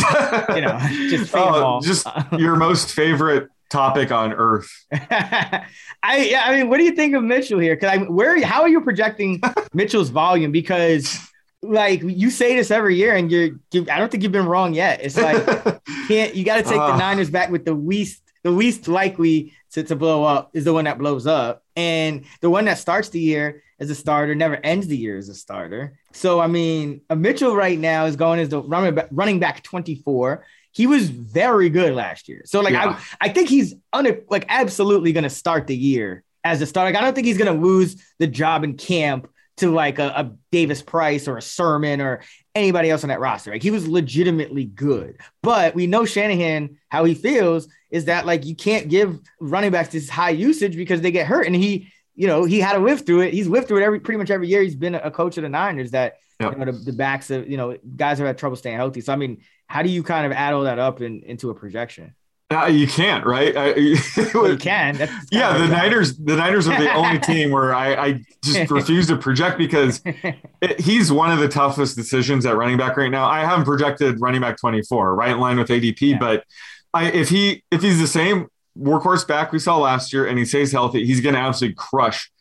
know, just oh, just your most favorite topic on earth. I yeah, I mean, what do you think of Mitchell here? Because I where how are you projecting Mitchell's volume? Because like you say this every year, and you're you, I don't think you've been wrong yet. It's like you can't you got to take the Ah. Niners back with the least the least likely to, to blow up is the one that blows up, and the one that starts the year as a starter never ends the year as a starter. So I mean, a Mitchell right now is going as the running back, running back 24. He was very good last year. So like Yeah. I I think he's un- like absolutely going to start the year as a starter. Like, I don't think he's going to lose the job in camp to like a, a Davis Price or a Sermon or anybody else on that roster. Like he was legitimately good, but we know Shanahan how he feels is that like you can't give running backs this high usage because they get hurt, and he. You know, he had to live through it. He's lived through it every pretty much every year. He's been a coach of the Niners that Yep. you know the, the backs of you know guys have had trouble staying healthy. So I mean, how do you kind of add all that up in, into a projection? Uh, you can't, right? I, you can. Yeah, the Niners. The Niners are the only team where I, I just refuse to project because it, he's one of the toughest decisions at running back right now. I haven't projected running back twenty four, right in line with ADP, Yeah. but I, if he if he's the same workhorse back we saw last year and he stays healthy, he's going to absolutely crush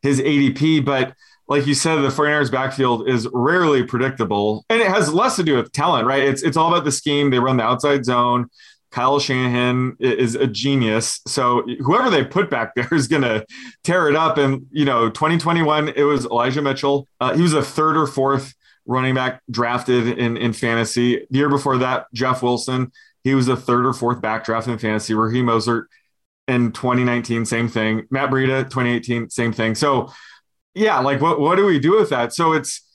his ADP. But like you said, the 49ers backfield is rarely predictable, and it has less to do with talent, right? It's it's all about the scheme. They run the outside zone. Kyle Shanahan is a genius. So whoever they put back there is going to tear it up. And, you know, 2021, it was Elijah Mitchell. Uh, he was a third or fourth running back drafted in, in fantasy. The year before that, Jeff Wilson, he was a third or fourth back drafted in fantasy. Raheem Mostert in 2019, same thing. Matt Breida, 2018, same thing. So, yeah, like what, what do we do with that? So it's,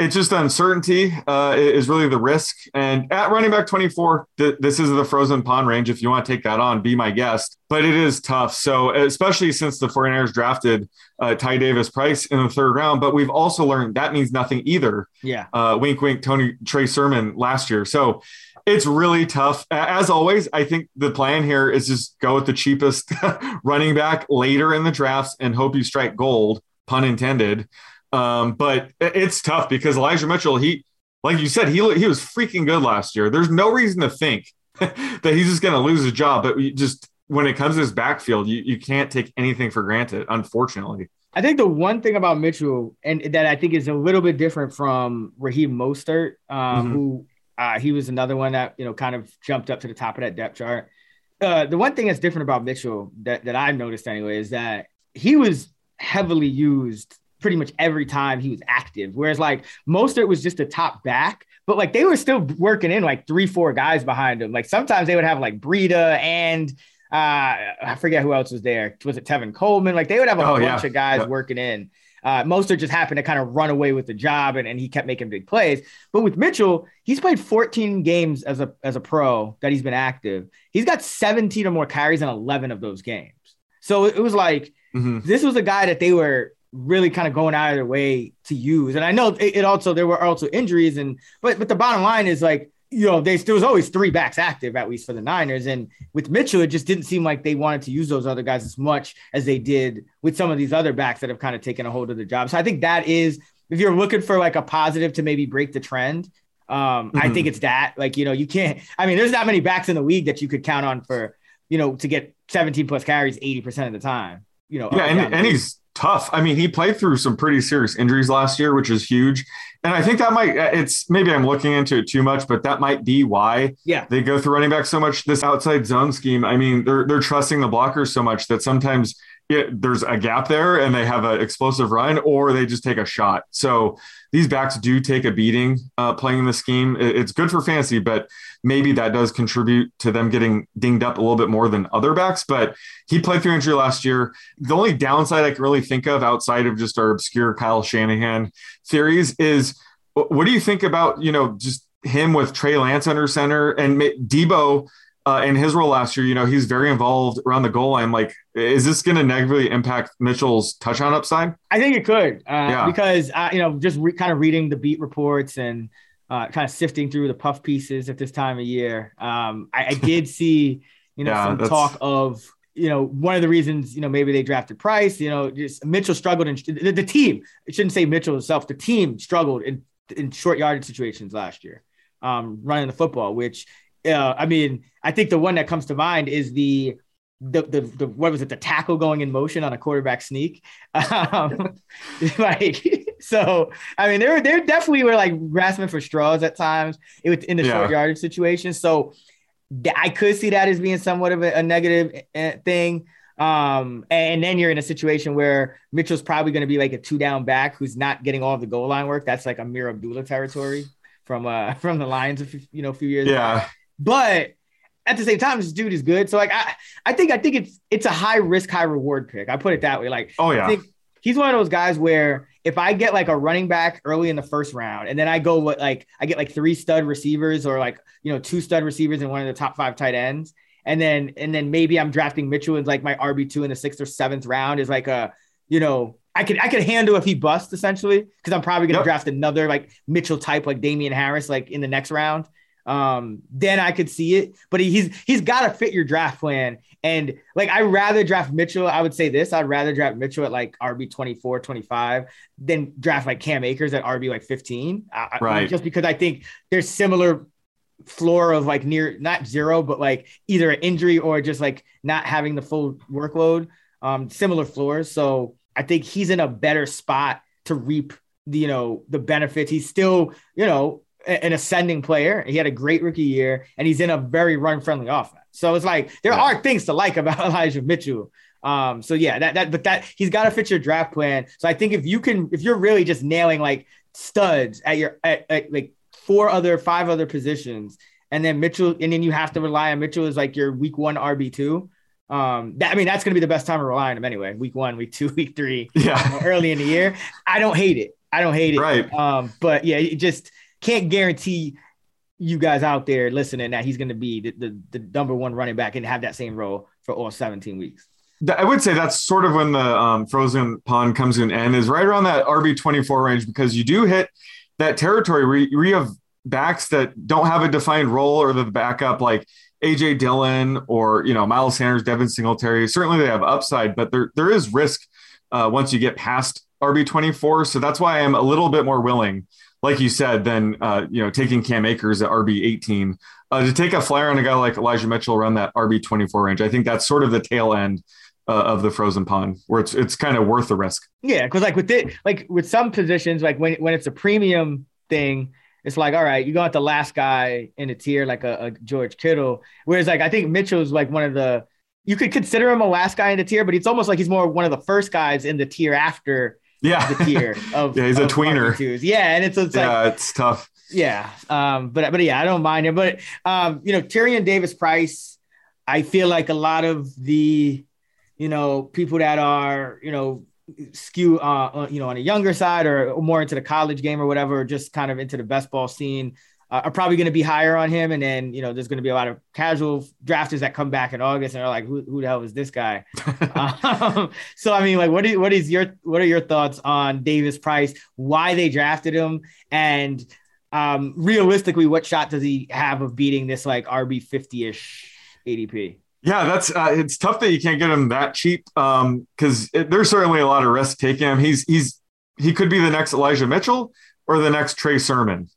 it's just uncertainty uh, is really the risk. And at running back 24, th- this is the frozen pond range. If you want to take that on, be my guest. But it is tough. So, especially since the 49ers drafted uh, Ty Davis Price in the third round, but we've also learned that means nothing either. Yeah. Uh, wink, wink, Tony Trey Sermon last year. So, it's really tough. As always, I think the plan here is just go with the cheapest running back later in the drafts and hope you strike gold, pun intended. Um, but it's tough because Elijah Mitchell, he, like you said, he he was freaking good last year. There's no reason to think that he's just going to lose his job. But just when it comes to his backfield, you, you can't take anything for granted, unfortunately. I think the one thing about Mitchell and that I think is a little bit different from Raheem Mostert, um, Mhm. who uh, he was another one that you know kind of jumped up to the top of that depth chart. Uh, the one thing that's different about Mitchell that that I've noticed anyway is that he was heavily used pretty much every time he was active, whereas like Mostert was just a top back. But like they were still working in like three, four guys behind him. Like sometimes they would have like Breida and uh, I forget who else was there. Was it Tevin Coleman? Like they would have a Oh, bunch yeah. of guys working in. Uh, Mostert just happened to kind of run away with the job, and, and he kept making big plays. But with Mitchell, he's played 14 games as a as a pro that he's been active. He's got 17 or more carries in 11 of those games. So it was like Mhm. this was a guy that they were really kind of going out of their way to use. And I know it, it also there were also injuries, and but but the bottom line is like you know they, there was always three backs active at least for the Niners, and with Mitchell it just didn't seem like they wanted to use those other guys as much as they did with some of these other backs that have kind of taken a hold of the job. So I think that is if you're looking for like a positive to maybe break the trend. Um, I Mhm. think it's that like you know you can't. I mean, there's not many backs in the league that you could count on for you know to get 17 plus carries 80 percent of the time. You know, Yeah, and, and he's tough. I mean, he played through some pretty serious injuries last year, which is huge. And I think that might it's maybe I'm looking into it too much, but that might be why yeah. they go through running back so much. This outside zone scheme, I mean, they're they're trusting the blockers so much that sometimes yeah, there's a gap there and they have an explosive run, or they just take a shot. So these backs do take a beating uh, playing the scheme. It- It's good for fantasy, but maybe that does contribute to them getting dinged up a little bit more than other backs. But he played through injury last year. The only downside I can really think of outside of just our obscure Kyle Shanahan theories is what do you think about, you know, just him with Trey Lance under center and Deebo uh, in his role last year? You know, he's very involved around the goal line. Like, is this going to negatively impact Mitchell's touchdown upside? I think it could, uh, Yeah. because uh, you know, just re- kind of reading the beat reports and uh, kind of sifting through the puff pieces at this time of year. Um, I, I did see, you know, Yeah, some that's- talk of, you know, one of the reasons, you know, maybe they drafted Price. You know, just Mitchell struggled in the, the team. I shouldn't say Mitchell himself. The team struggled in in short yardage situations last year, um, running the football. Which, uh, I mean, I think the one that comes to mind is the the, the the what was it the tackle going in motion on a quarterback sneak um, like so i mean they're they're definitely were like grasping for straws at times it was in the Yeah. short yardage situation so i could see that as being somewhat of a, a negative uh, thing um and then you're in a situation where mitchell's probably going to be like a two down back who's not getting all the goal line work that's like Ameer Abdullah territory from uh from the lions a few, you know a few years Yeah. but at the same time, this dude is good. So like I, I think I think it's it's a high risk, high reward pick. I put it that way. Like Oh yeah, I think he's one of those guys where if I get like a running back early in the first round, and then I go with like I get like three stud receivers or like you know two stud receivers and one of the top five tight ends, and then and then maybe I'm drafting Mitchell as like my RB two in the sixth or seventh round is like a you know. I could I could handle if he busts essentially because I'm probably gonna Yep. draft another like Mitchell type like Damien Harris like in the next round um then i could see it. But he- he's he's got to fit your draft plan. And like I'd rather draft mitchell i would say this i'd rather draft mitchell at like rb 24 25 than draft like cam akers at rb like 15 I- Right. just because i think there's similar floor of like near not zero but like either an injury or just like not having the full workload um similar floors. So i think he's in a better spot to reap the you know the benefits. He's still you know an ascending player. He had a great rookie year, and he's in a very run friendly offense. So it's like there Yeah. are things to like about Elijah Mitchell. Um, so yeah, that that but that he's got to fit your draft plan. So I think if you can, if you're really just nailing like studs at your at, at like four other, five other positions, and then Mitchell, and then you have to rely on Mitchell as like your week one RB two. Um, that I mean, that's gonna be the best time to rely on him anyway. Week one, week two, week three Yeah. know, early in the year. I don't hate it. I don't hate it. Right. Um, but yeah, it just can't guarantee you guys out there listening that he's going to be the, the, the number one running back and have that same role for all 17 weeks. I would say that's sort of when the um, frozen pond comes to an end is right around that RB 24 range because you do hit that territory where you, where you have backs that don't have a defined role or the backup like AJ Dillon or you know Miles Sanders, Devin Singletary. Certainly they have upside, but there there is risk uh, once you get past RB 24. So that's why I'm a little bit more willing, like you said, than uh, you know taking Cam Akers at RB 18 uh, to take a flyer on a guy like Elijah Mitchell around that RB 24 range. I think that's sort of the tail end uh, of the frozen pond where it's it's kind of worth the risk. Yeah, because like with it, like with some positions, like when when it's a premium thing, it's like all right, you got the last guy in the tier, like a, a George Kittle. Whereas like I think Mitchell's like one of the you could consider him a last guy in the tier, but it's almost like he's more one of the first guys in the tier after Yeah, the tier of Yeah, he's a tweener. RB2s. Yeah, and it's, it's like yeah, it's tough. Yeah. Um, but but yeah, I don't mind him. But um, you know, Tyrion Davis Price, I feel like a lot of the, you know, people that are, you know, skew uh, uh, you know, on a younger side or more into the college game or whatever, or just kind of into the best ball scene. Uh, are probably going to be higher on him, and then you know there's going to be a lot of casual drafters that come back in August and are like, "Who, who the hell is this guy?" um, so I mean, like, what is what is your what are your thoughts on Davis Price? Why they drafted him, and um, realistically, what shot does he have of beating this like RB 50 ish ADP? Yeah, that's uh, it's tough that you can't get him that cheap because there's certainly a lot of risk taking him. He's he's he could be the next Elijah Mitchell or the next Trey Sermon.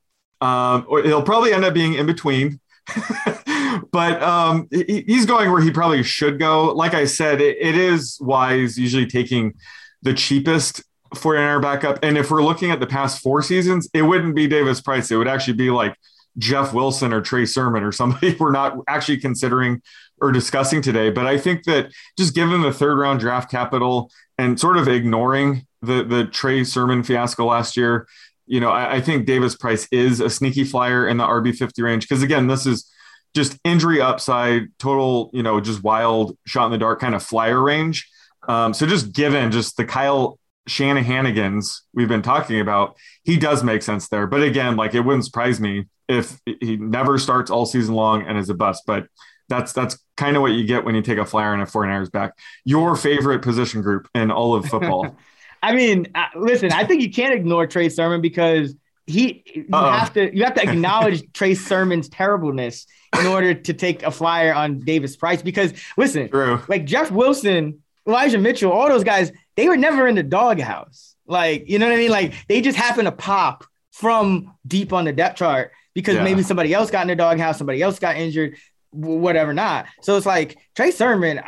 Um, or he'll probably end up being in between. but um, he, he's going where he probably should go. Like I said, it, it is wise usually taking the cheapest 49er backup. And if we're looking at the past four seasons, it wouldn't be Davis Price. It would actually be like Jeff Wilson or Trey Sermon or somebody we're not actually considering or discussing today. But I think that just given the third round draft capital and sort of ignoring the the Trey Sermon fiasco last year, you know, I, I think Davis Price is a sneaky flyer in the RB 50 range. Because again, this is just injury upside, total, you know, just wild shot in the dark kind of flyer range. Um, so just given just the Kyle Shanahanigans we've been talking about, he does make sense there. But again, like it wouldn't surprise me if he never starts all season long and is a bust. But that's that's kind of what you get when you take a flyer and a 49ers back. Your favorite position group in all of football. I mean, uh, listen, I think you can't ignore Trey Sermon because he you Uh-oh. have to you have to acknowledge Trey Sermon's terribleness in order to take a flyer on Davis Price. Because listen, True. like Jeff Wilson, Elijah Mitchell, all those guys, they were never in the doghouse. Like, you know what I mean? Like they just happened to pop from deep on the depth chart because Yeah. maybe somebody else got in the doghouse, somebody else got injured. whatever not. So it's like Trey Sermon,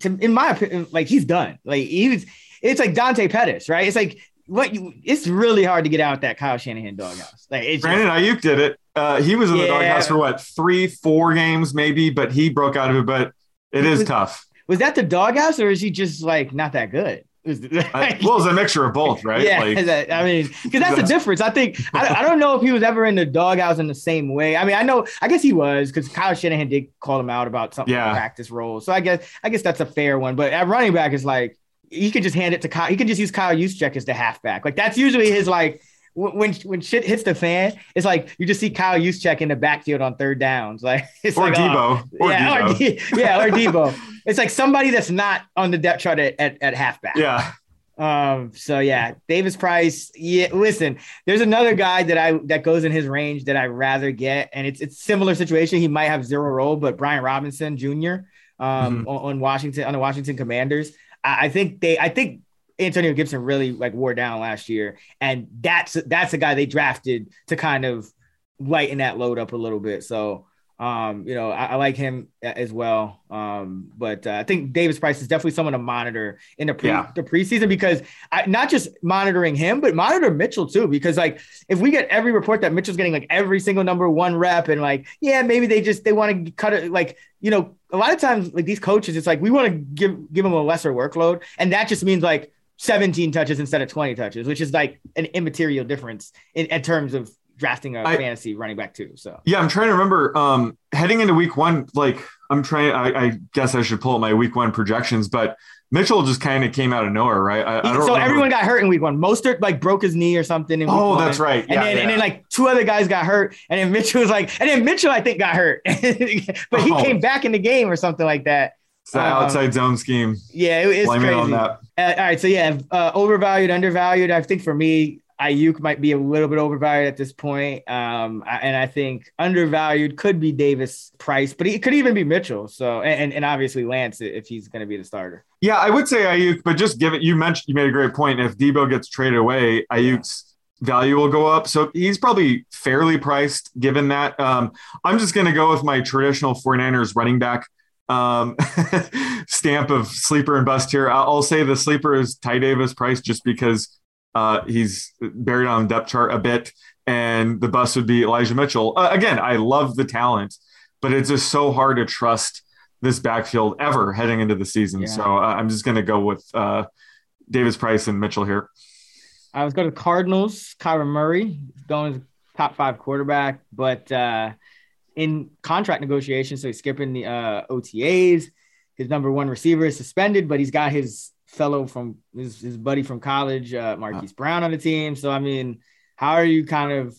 to, in my opinion, like he's done. Like he was, it's like Dante Pettis, right? It's like what you, it's really hard to get out that Kyle Shanahan doghouse. Like it's Brandon Aiyuk did it. Uh, he was in the doghouse for what three, four games maybe, but he broke out of it. But it is was, tough. Was that the doghouse, or is he just like not that good? like, well, it's a mixture of both, right? Yeah, like, that, I mean, because that's the difference. I think I, I, don't know if he was ever in the doghouse in the same way. I mean, I know, I guess he was because Kyle Shanahan did call him out about something yeah. practice roles. So I guess I guess that's a fair one. But at running back, is like he could just hand it to Kyle. He can just use Kyle Juszczyk as the halfback. Like that's usually his like when when shit hits the fan, it's like you just see Kyle Juszczyk in the backfield on third downs. Like it's or like, Deebo. Oh, or yeah, Deebo. Or yeah, or Deebo. it's like somebody that's not on the depth chart at, at, at halfback. Yeah. Um, so yeah, Davis Price. Yeah, listen, there's another guy that I that goes in his range that I rather get, and it's it's similar situation. He might have zero role, but Brian Robinson Jr. Um, mm-hmm. on, on, Washington on the Washington Commanders. I, think they I think Antonio Gibson really like wore down last year, and that's that's the guy they drafted to kind of lighten that load up a little bit. So um, you know, I, I, like him as well. Um, but uh, I think Davis Price is definitely someone to monitor in the pre yeah. the preseason because I, not just monitoring him, but monitor Mitchell too. Because like if we get every report that Mitchell's getting like every single number one rep and like yeah maybe they just they want to cut it like you know a lot of times like these coaches it's like we want to give give them a lesser workload and that just means like 17 touches instead of 20 touches, which is like an immaterial difference in, in terms of drafting a I, fantasy running back too. So yeah, I'm trying to remember um, heading into week one. Like I'm trying. I, I, guess I should pull up my week one projections, but Mitchell just kind of came out of nowhere, right? I, I so remember. everyone got hurt in week one. Mostert like broke his knee or something. In week oh, one. that's right. Yeah, and then yeah. and then like two other guys got hurt, and then Mitchell was like, and then Mitchell I think got hurt, but he oh. came back in the game or something like that. It's the um, outside zone scheme. Yeah, it, it's Blame crazy. It uh, all right, so yeah, uh, overvalued, undervalued. I think for me, Aiyuk might be a little bit overvalued at this point. Um, and I think undervalued could be Davis Price, but it could even be Mitchell. So, and, and obviously Lance if he's going to be the starter. Yeah, I would say Aiyuk, but just give it, you mentioned, you made a great point. If Deebo gets traded away, Aiyuk's value will go up. So he's probably fairly priced given that. Um, I'm just going to go with my traditional 49ers running back um, stamp of sleeper and bust here. I'll, I'll say the sleeper is Ty Davis Price just because uh, he's buried on the depth chart a bit, and the bust would be Elijah Mitchell. Uh, again, I love the talent, but it's just so hard to trust this backfield ever heading into the season. Yeah. So uh, I'm just going to go with uh, Davis Price and Mitchell here. I was going to Cardinals. Kyler Murray going as top five quarterback, but uh, in contract negotiations, so he's skipping the uh, OTAs. His number one receiver is suspended, but he's got his fellow from his, his buddy from college, uh, Marquise uh, Brown on the team. So, I mean, how are you kind of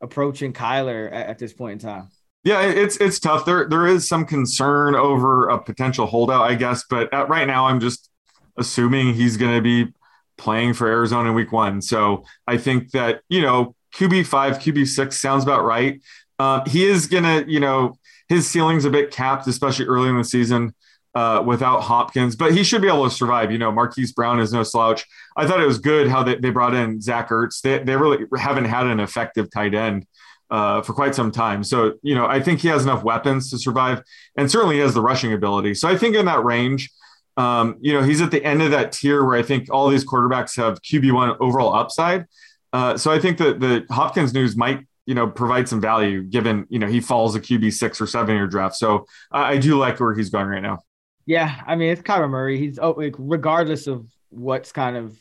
approaching Kyler at, at, this point in time? Yeah, it's it's tough. There there is some concern over a potential holdout, I guess, but at, right now I'm just assuming he's going to be playing for Arizona in Week One. So I think that you know QB five, QB six sounds about right. Um, he is going to you know his ceiling's a bit capped, especially early in the season uh, without Hopkins, but he should be able to survive. You know, Marquise Brown is no slouch. I thought it was good how they, they brought in Zach Ertz. They, they really haven't had an effective tight end uh, for quite some time. So, you know, I think he has enough weapons to survive and certainly has the rushing ability. So I think in that range, um, you know, he's at the end of that tier where I think all these quarterbacks have QB1 overall upside. Uh, so I think that the Hopkins news might you know provide some value given you know he falls a QB six or seven year draft. So I, I do like where he's going right now. Yeah, I mean it's Kyler Murray. He's oh, like, regardless of what's kind of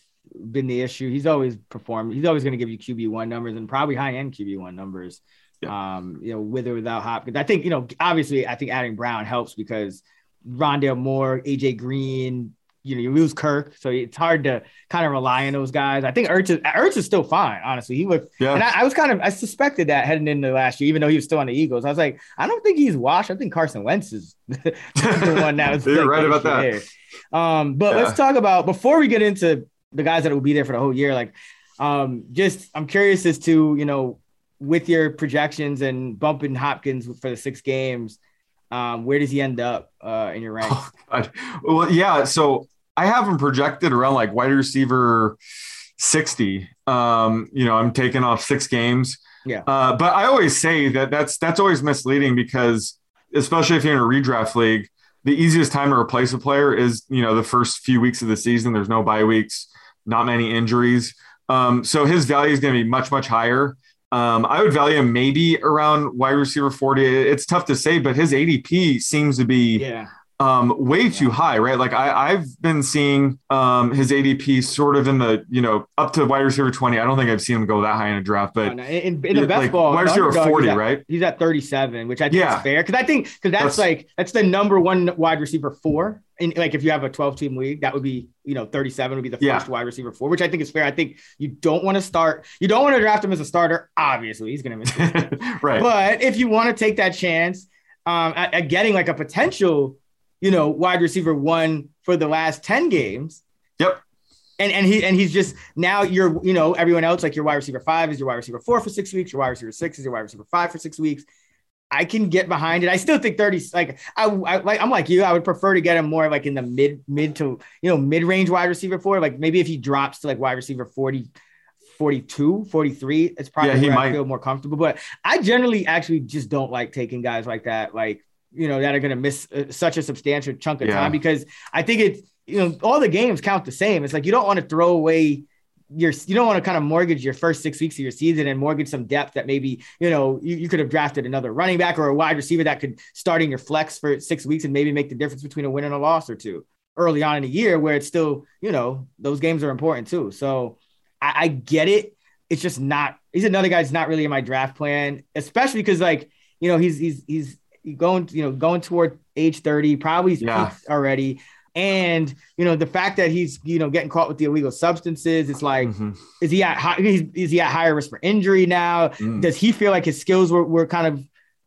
been the issue, he's always performed. He's always going to give you QB one numbers and probably high end QB one numbers. Yeah. Um, you know, with or without Hopkins. I think you know, obviously, I think adding Brown helps because Rondale Moore, AJ Green, you know, you lose Kirk, so it's hard to kind of rely on those guys. I think Ertz is, Ertz is still fine, honestly. He looked, yeah. and I, I, was kind of, I suspected that heading into last year, even though he was still on the Eagles. I was like, I don't think he's washed. I think Carson Wentz is the one that was. You're right about that. Um, but yeah. let's talk about before we get into the guys that will be there for the whole year. Like, um, just I'm curious as to you know, with your projections and bumping Hopkins for the six games. Um, where does he end up uh, in your ranks? Oh, well, yeah. So I have him projected around like wide receiver 60. Um, you know, I'm taking off six games. Yeah. Uh, but I always say that that's that's always misleading because especially if you're in a redraft league, the easiest time to replace a player is you know the first few weeks of the season. There's no bye weeks, not many injuries, um, so his value is going to be much much higher. Um, I would value him maybe around wide receiver 40. It's tough to say, but his ADP seems to be Yeah. Um, way too high, right? Like I, I've been seeing um, his ADP sort of in the, you know, up to wide receiver 20. I don't think I've seen him go that high in a draft, but in, in, in the like, best ball, wide receiver 40, he's at- right? He's at 37, which I think Yeah. is fair because I think because that's, That's- like that's the number one wide receiver four. And like if you have a 12 team league, that would be you know 37 would be the Yeah. first wide receiver four, which I think is fair. I think you don't want to start, you don't want to draft him as a starter. Obviously, he's going to miss. right. But if you want to take that chance um, at, at getting like a potential, you know, wide receiver one for the last 10 games, Yep. and and he and he's just now you're you know everyone else like your wide receiver five is your wide receiver four for six weeks, your wide receiver six is your wide receiver five for six weeks. I can get behind it. I still think 30 like I, I like I'm like you. I would prefer to get him more like in the mid mid to you know mid range wide receiver four. Like maybe if he drops to like wide receiver 40 42, 43, it's probably Yeah, he where I feel more comfortable. But I generally actually just don't like taking guys like that, like, you know, that are going to miss uh, such a substantial chunk of Yeah. time because I think it's, you know, all the games count the same. It's like you don't want to throw away your, you don't want to kind of mortgage your first six weeks of your season and mortgage some depth that maybe, you know, you, you could have drafted another running back or a wide receiver that could start in your flex for six weeks and maybe make the difference between a win and a loss or two early on in the year where it's still, you know, those games are important too. So I, I get it. It's just not. He's another guy that's not really in my draft plan, especially because like you know he's he's he's going you know going toward age thirty, probably Yeah. already, and you know the fact that he's you know getting caught with the illegal substances, it's like Mhm. is he at high, is, is he at higher risk for injury now? Mm. Does he feel like his skills were, were kind of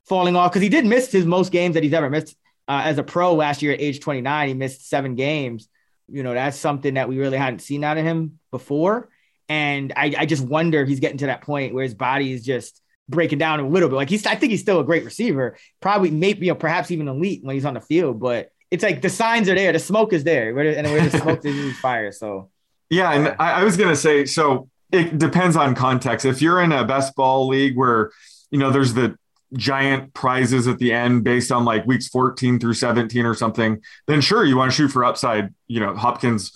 falling off? Because he did miss his most games that he's ever missed uh, as a pro last year at age 29. He missed seven games. You know, that's something that we really hadn't seen out of him before. And I, I just wonder if he's getting to that point where his body is just breaking down a little bit. Like he's, I think he's still a great receiver, probably maybe, you know, perhaps even elite when he's on the field, but it's like the signs are there. The smoke is there. And where the smoke is fire. So Yeah, and I, I was gonna say, so it depends on context. If you're in a best ball league where you know there's the giant prizes at the end based on like weeks 14 through 17 or something, then sure you want to shoot for upside. You know, Hopkins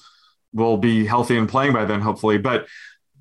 will be healthy and playing by then, hopefully. But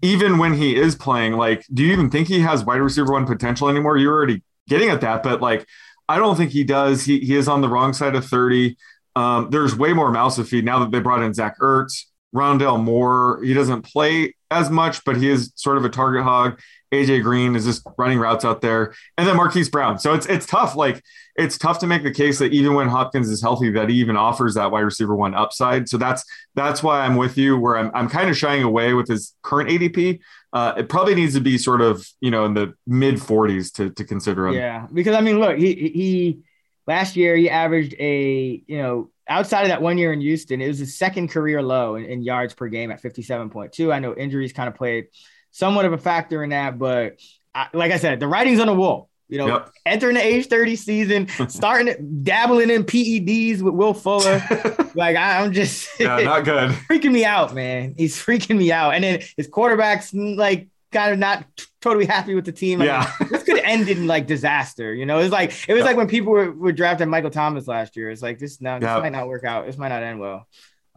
even when he is playing, like, do you even think he has wide receiver one potential anymore? You're already getting at that, but like, I don't think he does. He he is on the wrong side of 30. Um, there's way more mouths to feed now that they brought in Zach Ertz. Rondale Moore, he doesn't play as much, but he is sort of a target hog. AJ Green is just running routes out there, and then Marquise Brown. So it's it's tough. Like it's tough to make the case that even when Hopkins is healthy, that he even offers that wide receiver one upside. So that's that's why I'm with you. Where I'm I'm kind of shying away with his current ADP. Uh, it probably needs to be sort of you know in the mid 40s to to consider him. Yeah, because I mean, look, he he last year he averaged a you know outside of that one year in Houston, it was his second career low in, in yards per game at fifty seven point two. I know injuries kind of played somewhat of a factor in that, but I, like I said, the writing's on the wall. You know, Yep. entering the age thirty season, starting dabbling in PEDs with Will Fuller. like I, I'm just yeah, not good. freaking me out, man. He's freaking me out. And then his quarterback's mm, like kind of not t- totally happy with the team. Yeah. this could end in like disaster. You know, it's like it was like when people were, were drafting Michael Thomas last year. It's like this now this Yeah. might not work out. This might not end well.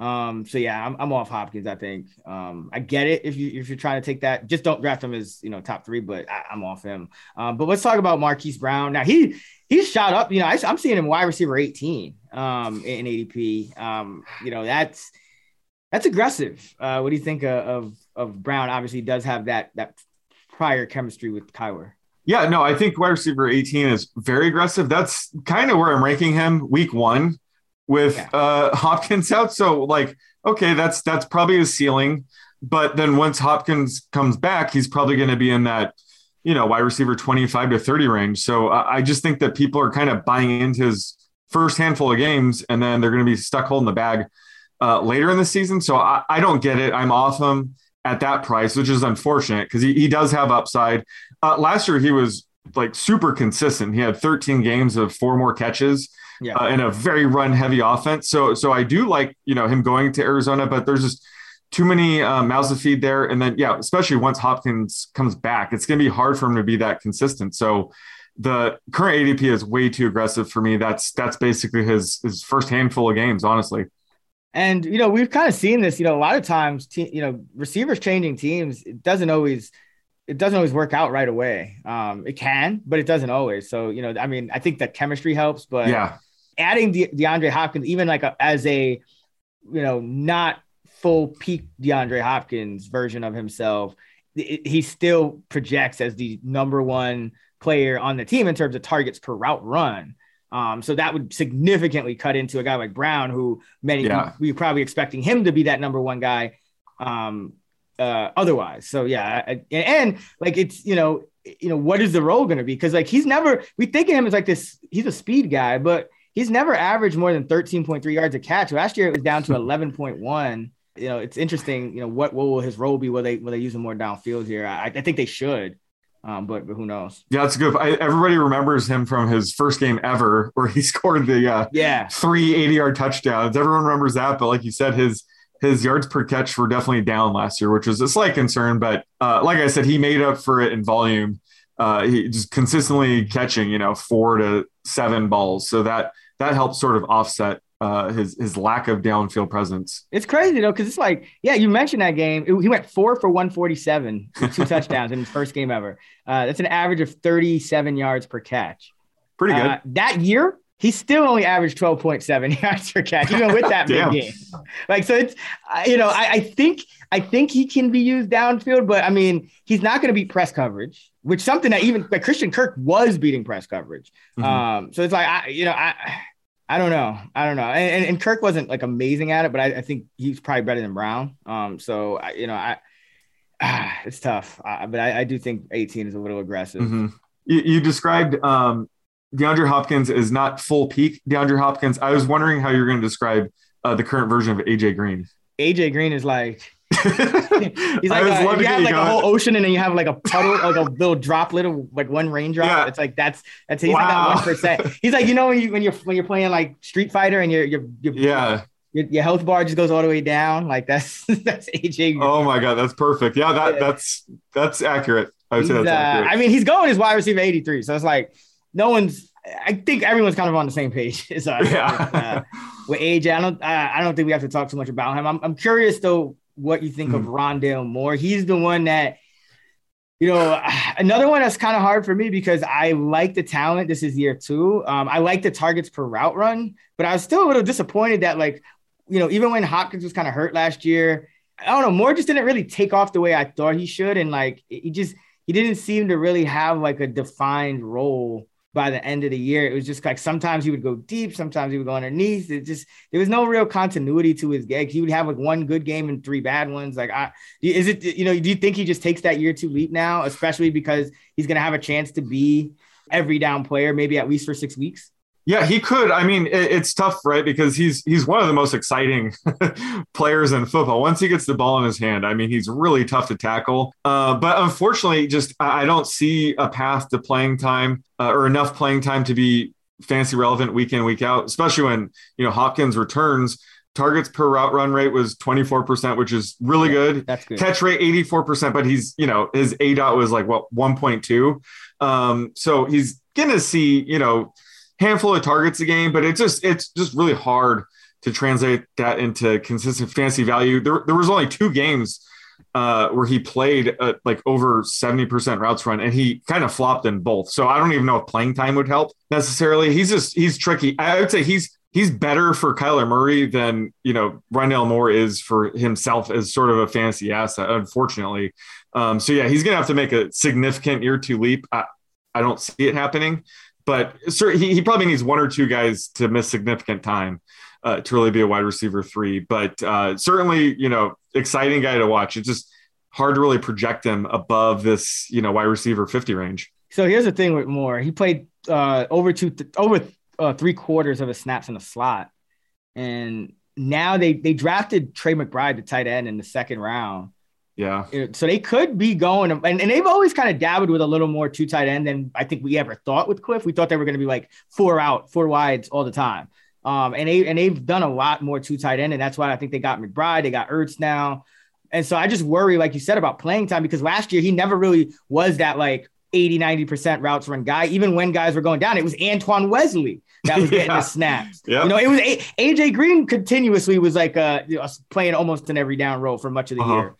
Um, so yeah, I'm, I'm off Hopkins. I think um, I get it if you if you're trying to take that, just don't draft him as you know top three. But I, I'm off him. Um, but let's talk about Marquise Brown. Now he he's shot up. You know, I, am seeing him wide receiver 18 um, in ADP. Um, you know, that's that's aggressive. Uh, what do you think of, of of Brown? Obviously, does have that that prior chemistry with Kyler. Yeah, no, I think wide receiver 18 is very aggressive. That's kind of where I'm ranking him week one with Yeah. uh, Hopkins out. So, like, okay, that's that's probably his ceiling. But then once Hopkins comes back, he's probably going to be in that, you know, wide receiver 25 to 30 range. So I, I just think that people are kind of buying into his first handful of games and then they're going to be stuck holding the bag uh, later in the season. So I, I don't get it. I'm off him at that price, which is unfortunate because he, he does have upside. Uh, last year, he was like super consistent. He had 13 games of four more catches Yeah. uh, in a very run heavy offense. So, so I do like, you know, him going to Arizona, but there's just too many uh, mouths to feed there. And then, yeah, especially once Hopkins comes back, it's going to be hard for him to be that consistent. So, the current ADP is way too aggressive for me. That's that's basically his his first handful of games, honestly. And you know, we've kind of seen this. You know, a lot of times, te- you know, receivers changing teams. It doesn't always, it doesn't always work out right away. Um, it can, but it doesn't always. So you know, I mean, I think that chemistry helps, but yeah, adding De- DeAndre Hopkins, even like a, as a, you know, not full peak DeAndre Hopkins version of himself, it, he still projects as the number one player on the team in terms of targets per route run. Um, so that would significantly cut into a guy like Brown, who many Yeah. we, we were probably expecting him to be that number one guy. Um, uh, otherwise, so yeah, I- and, and like it's you know you know what is the role going to be? Because like he's never we think of him as like this. He's a speed guy, but he's never averaged more than thirteen point three yards a catch. Last year it was down to eleven point one. You know, it's interesting. You know, what what will his role be? Will they will they use him more downfield here? I, I think they should, um, but but who knows? yeah, it's good. I, everybody remembers him from his first game ever, where he scored the uh, Yeah, three 80 yard touchdowns. Everyone remembers that, but like you said, his his yards per catch were definitely down last year, which was a slight concern. But uh, like I said, he made up for it in volume. Uh, he just consistently catching, you know, four to seven balls, so that that helped sort of offset uh, his his lack of downfield presence. it's crazy though because it's like yeah, you mentioned that game. It- he went four for one forty seven, two touchdowns in his first game ever. Uh, that's an average of thirty seven yards per catch. Pretty good. Uh, that year, he still only averaged 12.7 yards per catch, even with that big game. Like, so it's, uh, you know, I, I think, I think he can be used downfield, but I mean, he's not going to beat press coverage, which something that even like Christian Kirk was beating press coverage. Mhm. Um, so it's like, I, you know, I, I don't know. I don't know. And, and, Kirk wasn't like amazing at it, but I, I think he's probably better than Brown. Um, so I, you know, I, ah, it's tough, uh, but I, I do think 18 is a little aggressive. Mhm. You, you described um, DeAndre Hopkins as not full peak DeAndre Hopkins. I was wondering how you're going to describe uh, the current version of AJ Green. AJ Green is like, He's like, a, you have like a whole ocean, and then you have like a puddle, like a little droplet of like one raindrop. Yeah. It's like that's that's he's Wow. like one percent. He's like you know when you when you're when you're playing like Street Fighter and your your your, Yeah. your, your health bar just goes all the way down. Like that's that's AJ. Oh my god, that's perfect. Yeah, that that's that's accurate. I would He's, say uh, that's accurate. I mean, he's going his wide receiver 83. So it's like no one's. I think everyone's kind of on the same page. as us with, uh, yeah. with AJ, I don't. Uh, I don't think we have to talk too much about him. I'm, I'm curious though what you think of Hmm. Rondale Moore. He's the one that, you know, another one that's kind of hard for me because I like the talent. This is year two. Um, I like the targets per route run, but I was still a little disappointed that like, you know, even when Hopkins was kind of hurt last year, I don't know, Moore just didn't really take off the way I thought he should, and like he just he didn't seem to really have like a defined role by the end of the year. It was just like sometimes he would go deep, sometimes he would go underneath. It just there was no real continuity to his gig. He would have like one good game and three bad ones. Like, I is it you know? Do you think he just takes that year two leap now, especially because he's gonna have a chance to be every down player, maybe at least for six weeks? Yeah, he could. I mean, it, it's tough, right? Because he's he's one of the most exciting players in football. Once he gets the ball in his hand, I mean, he's really tough to tackle. Uh, but unfortunately, just I don't see a path to playing time uh, or enough playing time to be fancy relevant week in week out. Especially when you know Hopkins returns. Targets per route run rate was 24%, which is really good. That's good. Catch rate 84%, but he's, you know, his aDOT was like what 1.2. Um, so he's gonna see, you know, handful of targets a game, but it's just it's just really hard to translate that into consistent fantasy value. There, there was only two games uh, where he played at like over 70% routes run and he kind of flopped in both. So I don't even know if playing time would help necessarily. He's just he's tricky. I would say he's he's better for Kyler Murray than you know Rondale Moore is for himself as sort of a fantasy asset, unfortunately. Um, so yeah, he's gonna have to make a significant year two leap. I, I don't see it happening, but sir, he, he probably needs one or two guys to miss significant time uh, to really be a wide receiver three. But uh, certainly, you know, exciting guy to watch. It's just hard to really project him above this, you know, wide receiver 50 range. So here's the thing with Moore. He played uh, over two, over uh, three quarters of his snaps in the slot, and now they they drafted Trey McBride, the tight end, in the second round. Yeah. So they could be going, and, and they've always kind of dabbled with a little more two tight end than I think we ever thought with Cliff. We thought they were going to be like four out, four wides all the time. Um, and they and they've done a lot more two tight end, and that's why I think they got McBride, they got Ertz now. And so I just worry, like you said, about playing time because last year he never really was that like 80, 90% routes run guy. Even when guys were going down, it was Antoine Wesley that was getting Yeah. the snaps. Yep. You know, it was A- AJ Green continuously was like uh playing almost in every down role for much of the Uh-huh. year.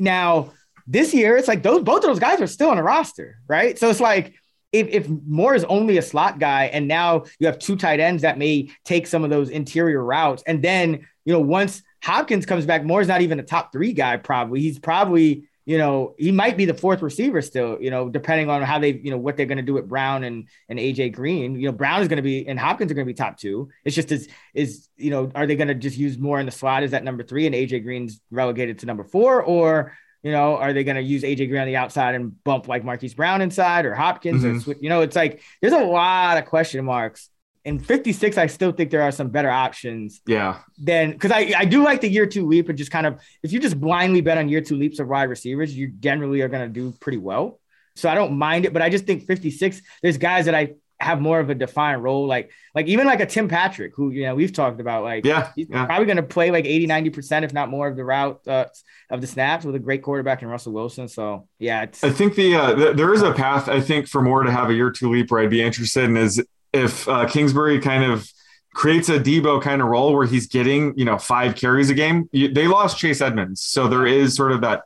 Now this year, it's like those both of those guys are still on the roster, right? So it's like if, if Moore is only a slot guy, and now you have two tight ends that may take some of those interior routes, and then you know once Hopkins comes back, Moore's not even a top three guy. Probably he's probably you know he might be the fourth receiver still. You know depending on how they you know what they're going to do with Brown and and AJ Green. You know Brown is going to be and Hopkins are going to be top two. It's just is is you know are they going to just use Moore in the slot Is that number three and AJ Green's relegated to number four or you know, are they going to use AJ Green on the outside and bump like Marquise Brown inside or Hopkins or Mhm. Swi- you know, it's like there's a lot of question marks. In 56, I still think there are some better options Yeah. Then, because I, I do like the year two leap and just kind of if you just blindly bet on year two leaps of wide receivers, you generally are going to do pretty well. So I don't mind it, but I just think 56, there's guys that I have more of a defined role, like like even like a Tim Patrick, who you know we've talked about, like Yeah. He's Yeah. probably going to play like 80, 90%, if not more of the route uh, of the snaps with a great quarterback in Russell Wilson. So, yeah, it's, I think the uh, th- there is a path I think for more to have a year two leap where I'd be interested in is if uh, Kingsbury kind of creates a Deebo kind of role where he's getting you know five carries a game. You, they lost Chase Edmonds, so there is sort of that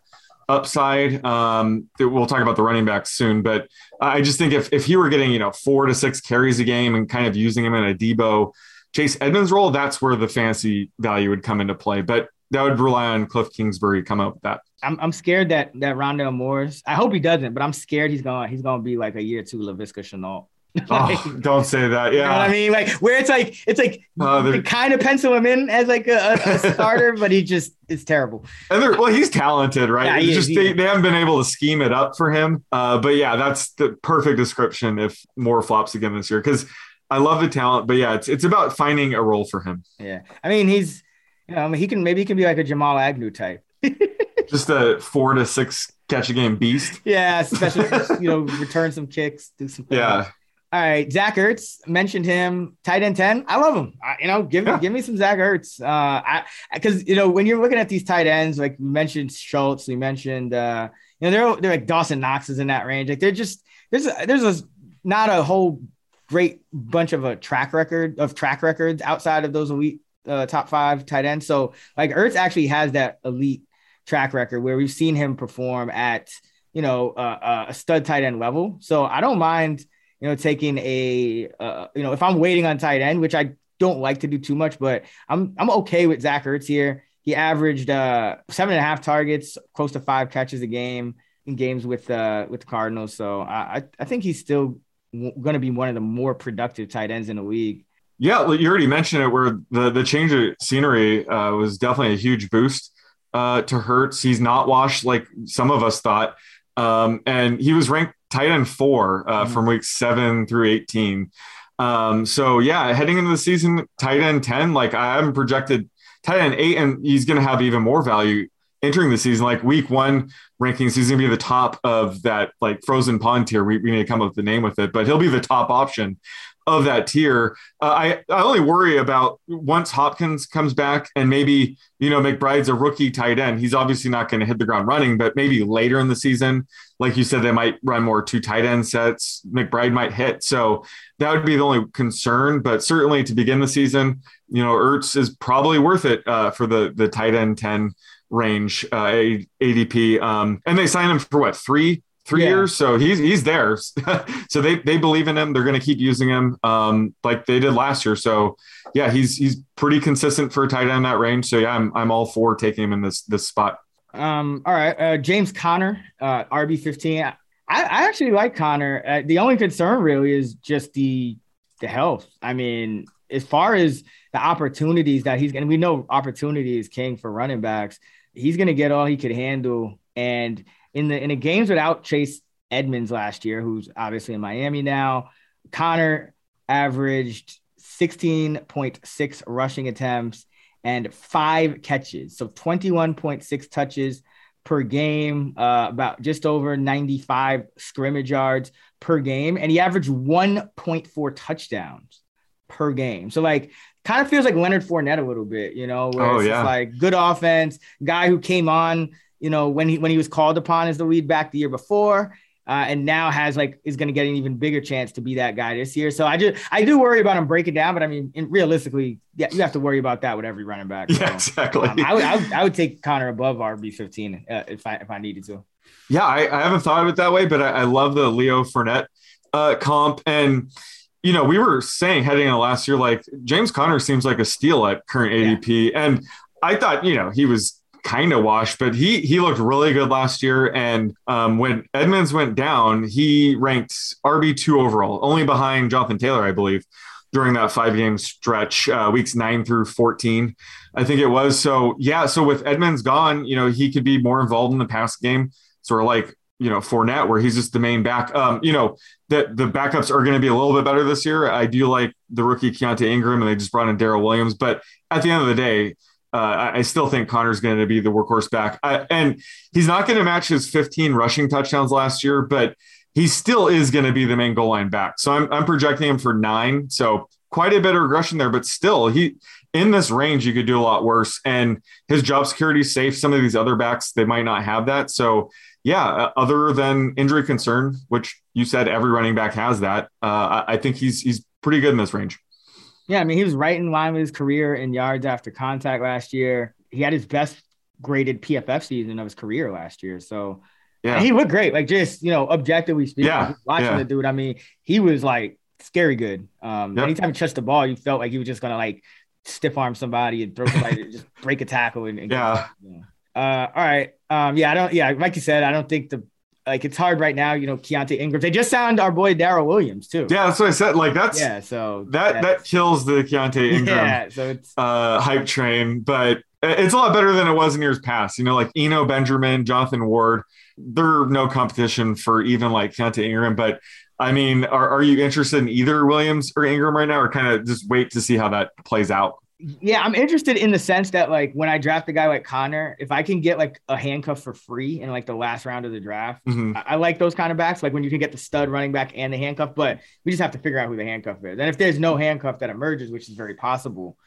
upside. Um, we'll talk about the running backs soon, but I just think if if he were getting you know four to six carries a game and kind of using him in a Deebo Chase Edmonds role, that's where the fantasy value would come into play. But that would rely on Cliff Kingsbury to come up with that. I'm, I'm scared that that Rondale Moore's, I hope he doesn't, but I'm scared he's going he's going to be like a year two Laviska Shenault. Like, Oh, don't say that. You know I mean? Like where it's like it's like Uh, you kind of pencil him in as like a, a starter, but he just is terrible. And they're, well, he's talented, right? Yeah, he just he they, they haven't been able to scheme it up for him. Uh, but yeah, that's the perfect description if Moore flops again this year. Because I love the talent, but yeah, it's it's about finding a role for him. Yeah, I mean he's you know I mean he can maybe he can be like a Jamal Agnew type. Just a four to six catch a game beast. Yeah, especially you know return some kicks, do some. Yeah. All right, Zach Ertz mentioned him, tight end ten. I love him. I, you know, give Yeah. give me some Zach Ertz. Uh, I because you know when you're looking at these tight ends, like we mentioned Schultz, we mentioned uh, you know they're they're like Dawson Knox is in that range. Like they're just there's a, there's a not a whole great bunch of a track record of track records outside of those elite uh, top five tight ends. So like Ertz actually has that elite track record where we've seen him perform at you know uh, a stud tight end level. So I don't mind you know taking a uh, you know if I'm waiting on tight end, which I don't like to do too much, but I'm I'm okay with Zach Ertz here. He averaged uh, seven and a half targets, close to five catches a game in games with uh, with the Cardinals. So I I- think he's still going to be one of the more productive tight ends in the league. Yeah, you already mentioned it where the the change of scenery uh, was definitely a huge boost uh, to Ertz. He's not washed like some of us thought, um, and he was ranked tight end four uh, Mhm. from week seven through eighteen. Um, so yeah, heading into the season, tight end ten. Like I haven't projected tight end eight, and he's going to have even more value entering the season. Like week one rankings, he's going to be the top of that like frozen pond tier. We, we need to come up with the name with it, but he'll be the top option of that tier. Uh, I, I only worry about once Hopkins comes back and maybe, you know, McBride's a rookie tight end. He's obviously not going to hit the ground running, but maybe later in the season, like you said, they might run more two tight end sets. McBride might hit. So that would be the only concern. But certainly to begin the season, you know, Ertz is probably worth it uh, for the, the tight end 10 range uh, ADP. Um, and they signed him for what, three? Three Yeah. years, so he's he's there. so they they believe in him. They're going to keep using him, um, like they did last year. So yeah, he's he's pretty consistent for a tight end that range. So yeah, I'm I'm all for taking him in this this spot. Um, all right, uh, James Conner, uh, RB fifteen. I, I actually like Conner. Uh, the only concern really is just the the health. I mean, as far as the opportunities that he's going to, we know opportunity is king for running backs. He's going to get all he could handle. And in the in the games without Chase Edmonds last year, who's obviously in Miami now, Conner averaged 16.6 rushing attempts and five catches. So 21.6 touches per game, uh, about just over 95 scrimmage yards per game. And he averaged 1.4 touchdowns per game. So, like, kind of feels like Leonard Fournette a little bit, you know, where Oh, it's yeah. like good offense, guy who came on, you know, when he when he was called upon as the lead back the year before. uh, and now has like is going to get an even bigger chance to be that guy this year. So I just I do worry about him breaking down, but I mean, in, realistically, yeah, you have to worry about that with every running back. So, yeah, exactly. Um, I, would, I, would, I would take Conner above RB fifteen uh, if I if I needed to. Yeah, I, I haven't thought of it that way, but I, I love the Leo Fournette uh, comp and. You know, we were saying heading into last year, like James Conner seems like a steal at current ADP, yeah. and I thought, you know, he was kind of washed, but he he looked really good last year. And um, when Edmonds went down, he ranked RB two overall, only behind Jonathan Taylor, I believe, during that five game stretch, uh, weeks nine through fourteen, I think it was. So yeah, so with Edmonds gone, you know, he could be more involved in the pass game, sort of like you know Fournette, where he's just the main back. Um, you know that the backups are going to be a little bit better this year. I do like the rookie Keaontay Ingram, and they just brought in Darrel Williams, but at the end of the day uh, I still think Conner's going to be the workhorse back. I, and he's not going to match his 15 rushing touchdowns last year, but he still is going to be the main goal line back. So I'm, I'm projecting him for nine. So quite a bit of regression there, but still he in this range, you could do a lot worse. And his job security is safe. Some of these other backs, they might not have that. So yeah, uh, other than injury concern, which you said every running back has that, uh, I think he's, he's pretty good in this range. Yeah, I mean, he was right in line with his career in yards after contact last year. He had his best graded PFF season of his career last year. So yeah, he looked great. Like just you know, objectively speaking, yeah, watching yeah. the dude. I mean, he was like scary good. Um, yep. anytime he touched the ball, you felt like he was just gonna like stiff arm somebody and throw somebody, just break a tackle and, and yeah. yeah. Uh, all right. Um, yeah, I don't. Yeah, like you said, I don't think the like it's hard right now, you know, Keaontay Ingram. They just signed our boy Darrel Williams too. Yeah, that's what I said. Like that's yeah, so that that kills the Keaontay Ingram yeah, so it's uh hype train, but it's a lot better than it was in years past. You know, like Eno Benjamin, Jonathan Ward, they're no competition for even like Keaontay Ingram. But I mean, are, are you interested in either Williams or Ingram right now, or kind of just wait to see how that plays out? Yeah, I'm interested in the sense that like when I draft a guy like Conner, if I can get like a handcuff for free in like the last round of the draft, mm-hmm. I-, I, like those kind of backs. Like when you can get the stud running back and the handcuff, but we just have to figure out who the handcuff is. And if there's no handcuff that emerges, which is very possible,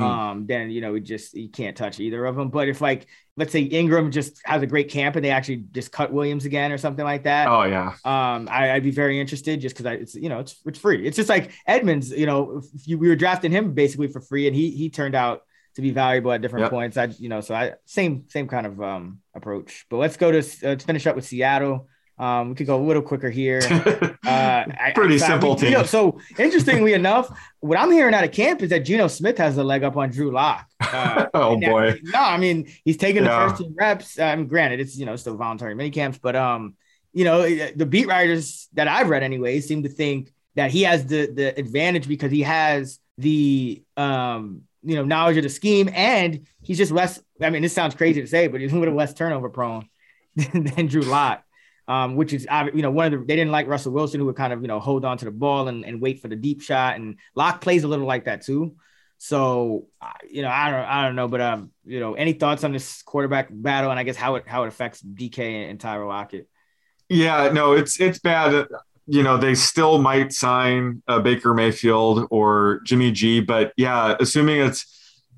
mm. um, then you know we just you can't touch either of them. But if like let's say Ingram just has a great camp and they actually just cut Williams again or something like that. Oh yeah. Um, I, would be very interested just because I it's you know it's it's free. It's just like Edmonds. You know, you, we were drafting him basically for free, and he he turned out to be valuable at different yep. points. I you know so I same same kind of um approach. But let's go to uh, let's finish up with Seattle. Um, we could go a little quicker here. Uh, Pretty I, simple team. You know, so interestingly enough, what I'm hearing out of camp is that Geno Smith has a leg up on Drew Lock. Uh, oh boy! no, I mean he's taking yeah. the first team reps. I Um, granted, it's you know still voluntary mini camps, but um, you know the beat writers that I've read anyway seem to think that he has the the advantage because he has the um you know knowledge of the scheme and he's just less. I mean, this sounds crazy to say, but he's a little less turnover prone than, than Drew Lock um, which is you know one of the they didn't like Russell Wilson who would kind of you know hold on to the ball and, and wait for the deep shot and Lock plays a little like that too. So you know I don't I don't know, but um you know any thoughts on this quarterback battle and I guess how it how it affects DK and, Tyler Lockett? Yeah, no, it's it's bad. You know they still might sign uh, Baker Mayfield or Jimmy G, but yeah, assuming it's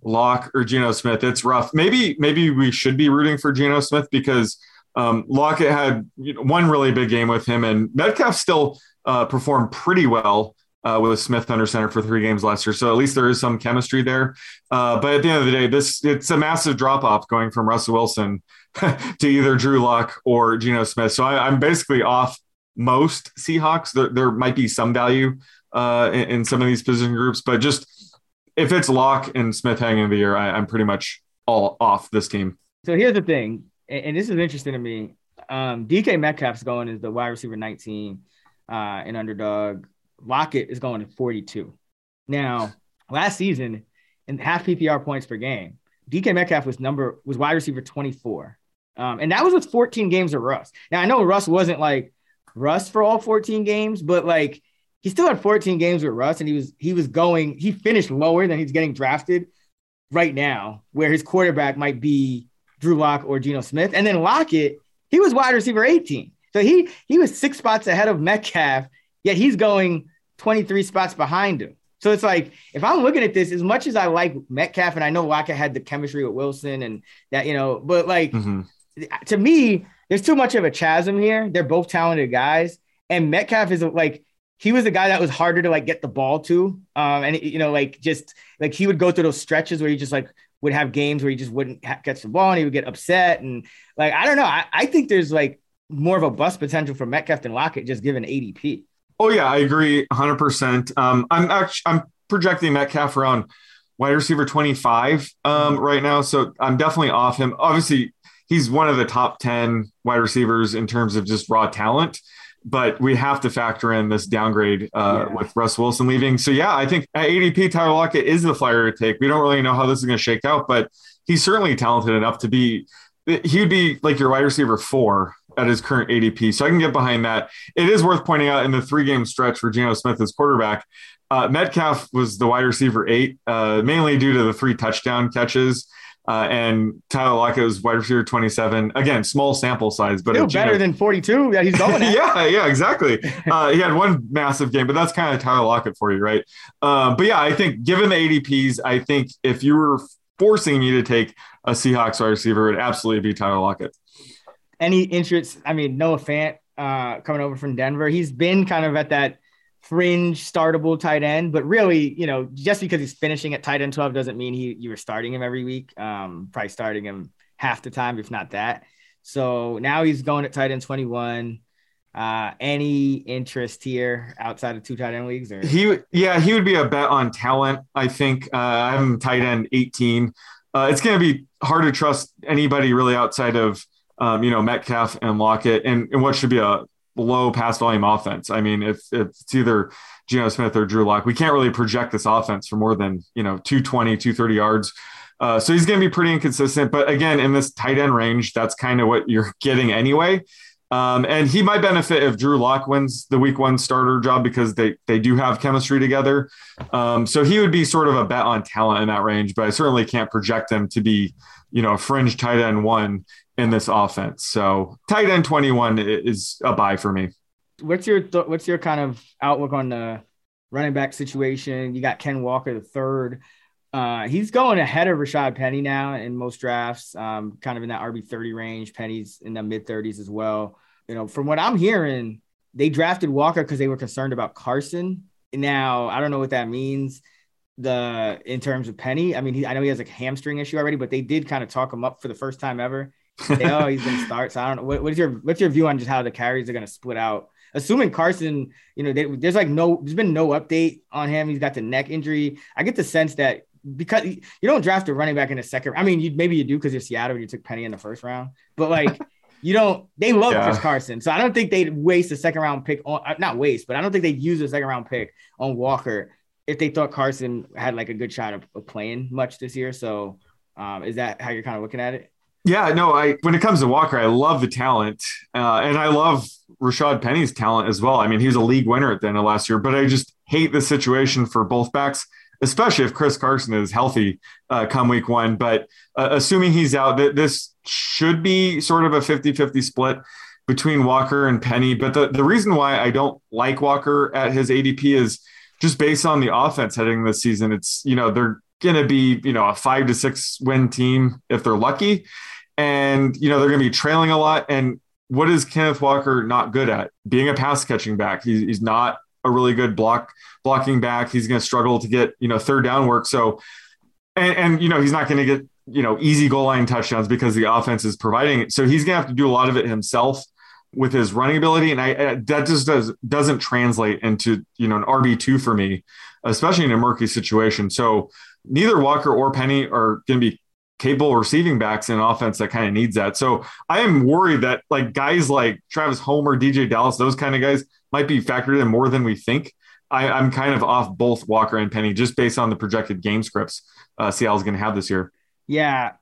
Lock or Geno Smith, it's rough. Maybe maybe we should be rooting for Geno Smith because um, Lockett had you know, one really big game with him, and Metcalf still uh, performed pretty well uh, with Smith under center for three games last year. So at least there is some chemistry there. Uh, but at the end of the day, this it's a massive drop off going from Russell Wilson to either Drew Lock or Geno Smith. So I, am basically off most Seahawks. There, there might be some value uh, in, in, some of these position groups, but just if it's Lock and Smith hanging in the year, I, I'm pretty much all off this team. So here's the thing and, this is interesting to me. Um, DK Metcalf's going as the wide receiver 19 uh, in underdog. Lockett is going to 42. Now, last season, in half PPR points per game, DK Metcalf was number was wide receiver 24. Um, and that was with 14 games of Russ. Now I know Russ wasn't like Russ for all 14 games, but like he still had 14 games with Russ, and he was he was going, he finished lower than he's getting drafted right now, where his quarterback might be Drew Lock or Geno Smith. And then Lockett, he was wide receiver 18. So he he was six spots ahead of Metcalf, yet he's going 23 spots behind him. So it's like if I'm looking at this, as much as I like Metcalf and I know Lockett had the chemistry with Wilson and that, you know, but like mm-hmm. to me, there's too much of a chasm here. They're both talented guys, and Metcalf is like he was the guy that was harder to like get the ball to. Um, and you know, like just like he would go through those stretches where he just like would have games where he just wouldn't ha- catch the ball and he would get upset and like I don't know. I, I think there's like more of a bust potential for Metcalf than Lockett just given ADP. Oh yeah, I agree 100%. Um, I'm actually I'm projecting Metcalf around wide receiver 25 um, right now, so I'm definitely off him. Obviously, he's one of the top 10 wide receivers in terms of just raw talent. But we have to factor in this downgrade uh, Yeah. with Russ Wilson leaving. So yeah, I think at ADP, Tyler Lockett is the flyer to take. We don't really know how this is going to shake out, but he's certainly talented enough to be. He would be like your wide receiver four at his current ADP. So I can get behind that. It is worth pointing out in the three game stretch for Geno Smith as quarterback, uh, Metcalf was the wide receiver eight, uh, mainly due to the three touchdown catches. Uh, and Tyler Lockett was wide receiver 27. Again, small sample size, but Still better than 42 that he's going yeah, yeah, exactly. Uh, he had one massive game, but that's kind of Tyler Lockett for you, right? Uh, but yeah, I think given the ADPs, I think if you were forcing me to take a Seahawks wide receiver, it would absolutely be Tyler Lockett. Any interest? I mean, Noah Fant uh, coming over from Denver. He's been kind of at that fringe startable tight end, but really, you know, just because he's finishing at tight end 12 doesn't mean he you were starting him every week. Um, probably starting him half the time, if not that. So now he's going at tight end 21. Uh, any interest here outside of two tight end leagues? Or He, yeah, he would be a bet on talent. I think uh, I'm tight end 18. Uh, it's going to be hard to trust anybody really outside of um, you know Metcalf and Lockett, and, and what should be a low pass volume offense. I mean, if, if it's either Geno Smith or Drew Lock, we can't really project this offense for more than you know 220, 230 yards. Uh, so he's going to be pretty inconsistent. But again, in this tight end range, that's kind of what you're getting anyway. Um, and he might benefit if Drew Lock wins the week one starter job because they they do have chemistry together. Um, so he would be sort of a bet on talent in that range, but I certainly can't project him to be, you know, a fringe tight end one in this offense. So tight end 21 is a buy for me. what's your th- what's your kind of outlook on the running back situation? You got Ken Walker the third. Uh, he's going ahead of Rashad Penny now in most drafts, um, kind of in that RB thirty range. Penny's in the mid thirties as well. You know, from what I'm hearing, they drafted Walker because they were concerned about Carson. Now I don't know what that means. The in terms of Penny, I mean, he, I know he has a hamstring issue already, but they did kind of talk him up for the first time ever. Say, oh, he's going to start. So I don't know. What, what's your what's your view on just how the carries are going to split out? Assuming Carson, you know, they, there's like no, there's been no update on him. He's got the neck injury. I get the sense that because you don't draft a running back in the second. I mean, you maybe you do because you're Seattle and you took Penny in the first round, but like you don't. They love Yeah. Chris Carson, so I don't think they'd waste a second round pick on uh, not waste, but I don't think they'd use a second round pick on Walker if they thought Carson had like a good shot of, of playing much this year. So um, is that how you're kind of looking at it? Yeah, no, I when it comes to Walker, I love the talent, uh, and I love Rashad Penny's talent as well. I mean, he was a league winner at the end of last year, but I just hate the situation for both backs, especially if Chris Carson is healthy uh, come week one. But uh, assuming he's out, th- this should be sort of a 50-50 split between Walker and Penny. But the, the reason why I don't like Walker at his ADP is just based on the offense heading this season. It's, you know, they're going to be, you know, a five to six win team if they're lucky. And, you know, they're going to be trailing a lot. And what is Kenneth Walker not good at? Being a pass catching back. He's, not a really good block blocking back. He's going to struggle to get, you know, third down work. So, and, and you know, he's not going to get, you know, easy goal line touchdowns because the offense is providing it. So he's going to have to do a lot of it himself with his running ability. And I, I that just does, doesn't translate into, you know, an RB2 for me, especially in a murky situation. So neither Walker or Penny are going to be capable receiving backs in an offense that kind of needs that. So I am worried that like guys like Travis Homer, DeeJay Dallas, those kind of guys might be factored in more than we think. I, I'm kind of off both Walker and Penny just based on the projected game scripts uh, Seattle's going to have this year. Yeah,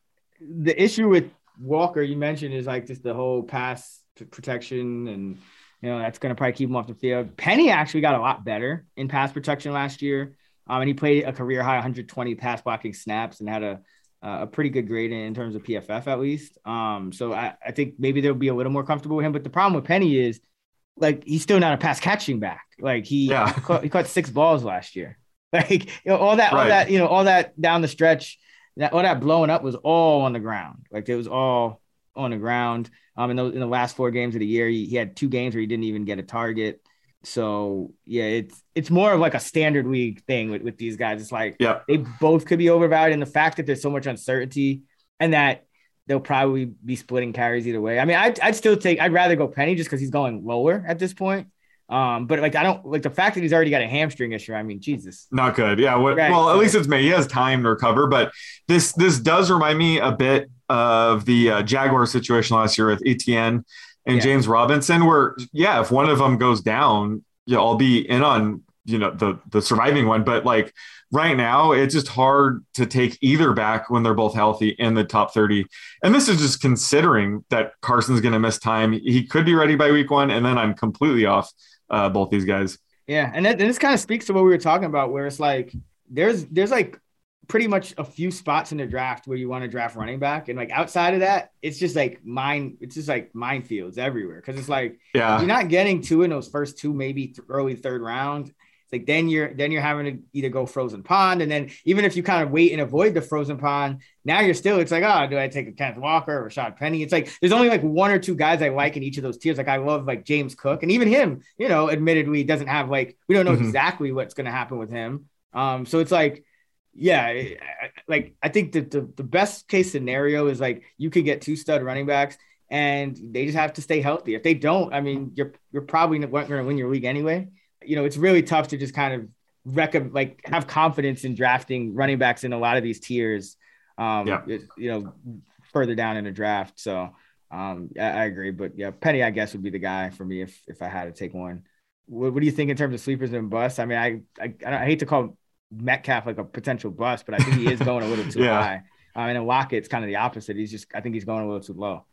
the issue with Walker you mentioned is like just the whole pass protection, and you know that's going to probably keep him off the field. Penny actually got a lot better in pass protection last year, um, and he played a career high 120 pass blocking snaps and had a a pretty good grade in, in terms of PFF at least. Um, so I, I think maybe they'll be a little more comfortable with him. But the problem with Penny is like he's still not a pass catching back. Like he Yeah. he, caught, he caught six balls last year. Like you know, all that, all Right. that, you know, all that down the stretch, that all that blowing up was all on the ground. Like it was all on the ground. Um, in the, in the last four games of the year, he, he had two games where he didn't even get a target. So yeah, it's it's more of like a standard league thing with, with these guys. It's like yeah. they both could be overvalued, and the fact that there's so much uncertainty and that they'll probably be splitting carries either way. I mean, I'd, I'd still take I'd rather go Penny just because he's going lower at this point. Um, but like I don't like the fact that he's already got a hamstring issue. I mean, Jesus, not good. Yeah. What, right. Well, at least it's May. He has time to recover. But this this does remind me a bit of the uh, Jaguar situation last year with Etienne and yeah. James Robinson, where yeah, if one of them goes down, yeah, I'll be in on you know the the surviving one. But like right now, it's just hard to take either back when they're both healthy in the top thirty. And this is just considering that Carson's going to miss time. He could be ready by week one, and then I'm completely off uh, both these guys. Yeah, and, that, and this kind of speaks to what we were talking about, where it's like there's there's like pretty much a few spots in the draft where you want to draft running back, and like outside of that, it's just like mine. It's just like minefields everywhere because it's like yeah, you're not getting two in those first two, maybe th- early third round. It's like then you're then you're having to either go frozen pond, and then even if you kind of wait and avoid the frozen pond, now you're still. It's like oh, do I take a Kenneth Walker or Rashad Penny? It's like there's only like one or two guys I like in each of those tiers. Like I love like James Cook, and even him, you know, admittedly doesn't have like we don't know mm-hmm. exactly what's going to happen with him. Um, so it's like yeah, like I think that the, the best case scenario is like you could get two stud running backs and they just have to stay healthy. If they don't, I mean, you're you're probably not going to win your league anyway. You know, it's really tough to just kind of rec- like have confidence in drafting running backs in a lot of these tiers. Um, yeah. you know, further down in the draft. So um, I, I, agree, but yeah, Penny, I guess would be the guy for me if if I had to take one. What, what do you think in terms of sleepers and busts? I mean, I I, I hate to call Metcalf like a potential bust, but I think he is going a little too yeah. high. Um, and then Lockett's kind of the opposite. He's just, I think he's going a little too low.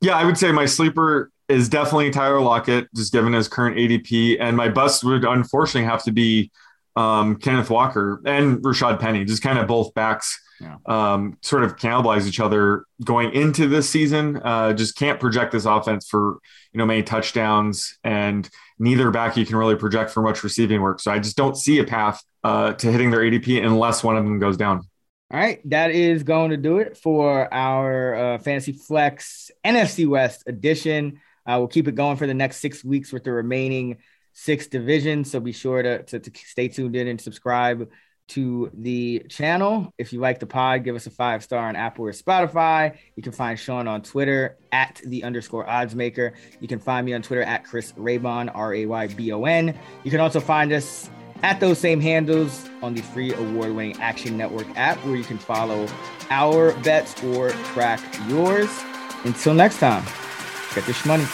Yeah, I would say my sleeper is definitely Tyler Lockett, just given his current ADP. And my bust would unfortunately have to be um, Kenneth Walker and Rashad Penny, just kind of both backs yeah. um, sort of cannibalize each other going into this season. Uh, just can't project this offense for, you know, many touchdowns and neither back you can really project for much receiving work. So I just don't see a path uh, to hitting their ADP unless one of them goes down. All right, that is going to do it for our uh, Fantasy Flex NFC West edition. Uh, we'll keep it going for the next six weeks with the remaining six divisions. So be sure to, to, to stay tuned in and subscribe to the channel. If you like the pod, give us a five star on Apple or Spotify. You can find Sean on Twitter at the underscore odds maker. You can find me on Twitter at Chris Raybon, R A Y B O N. You can also find us at those same handles on the free award winning Action Network app, where you can follow our bets or track yours. Until next time, get this money.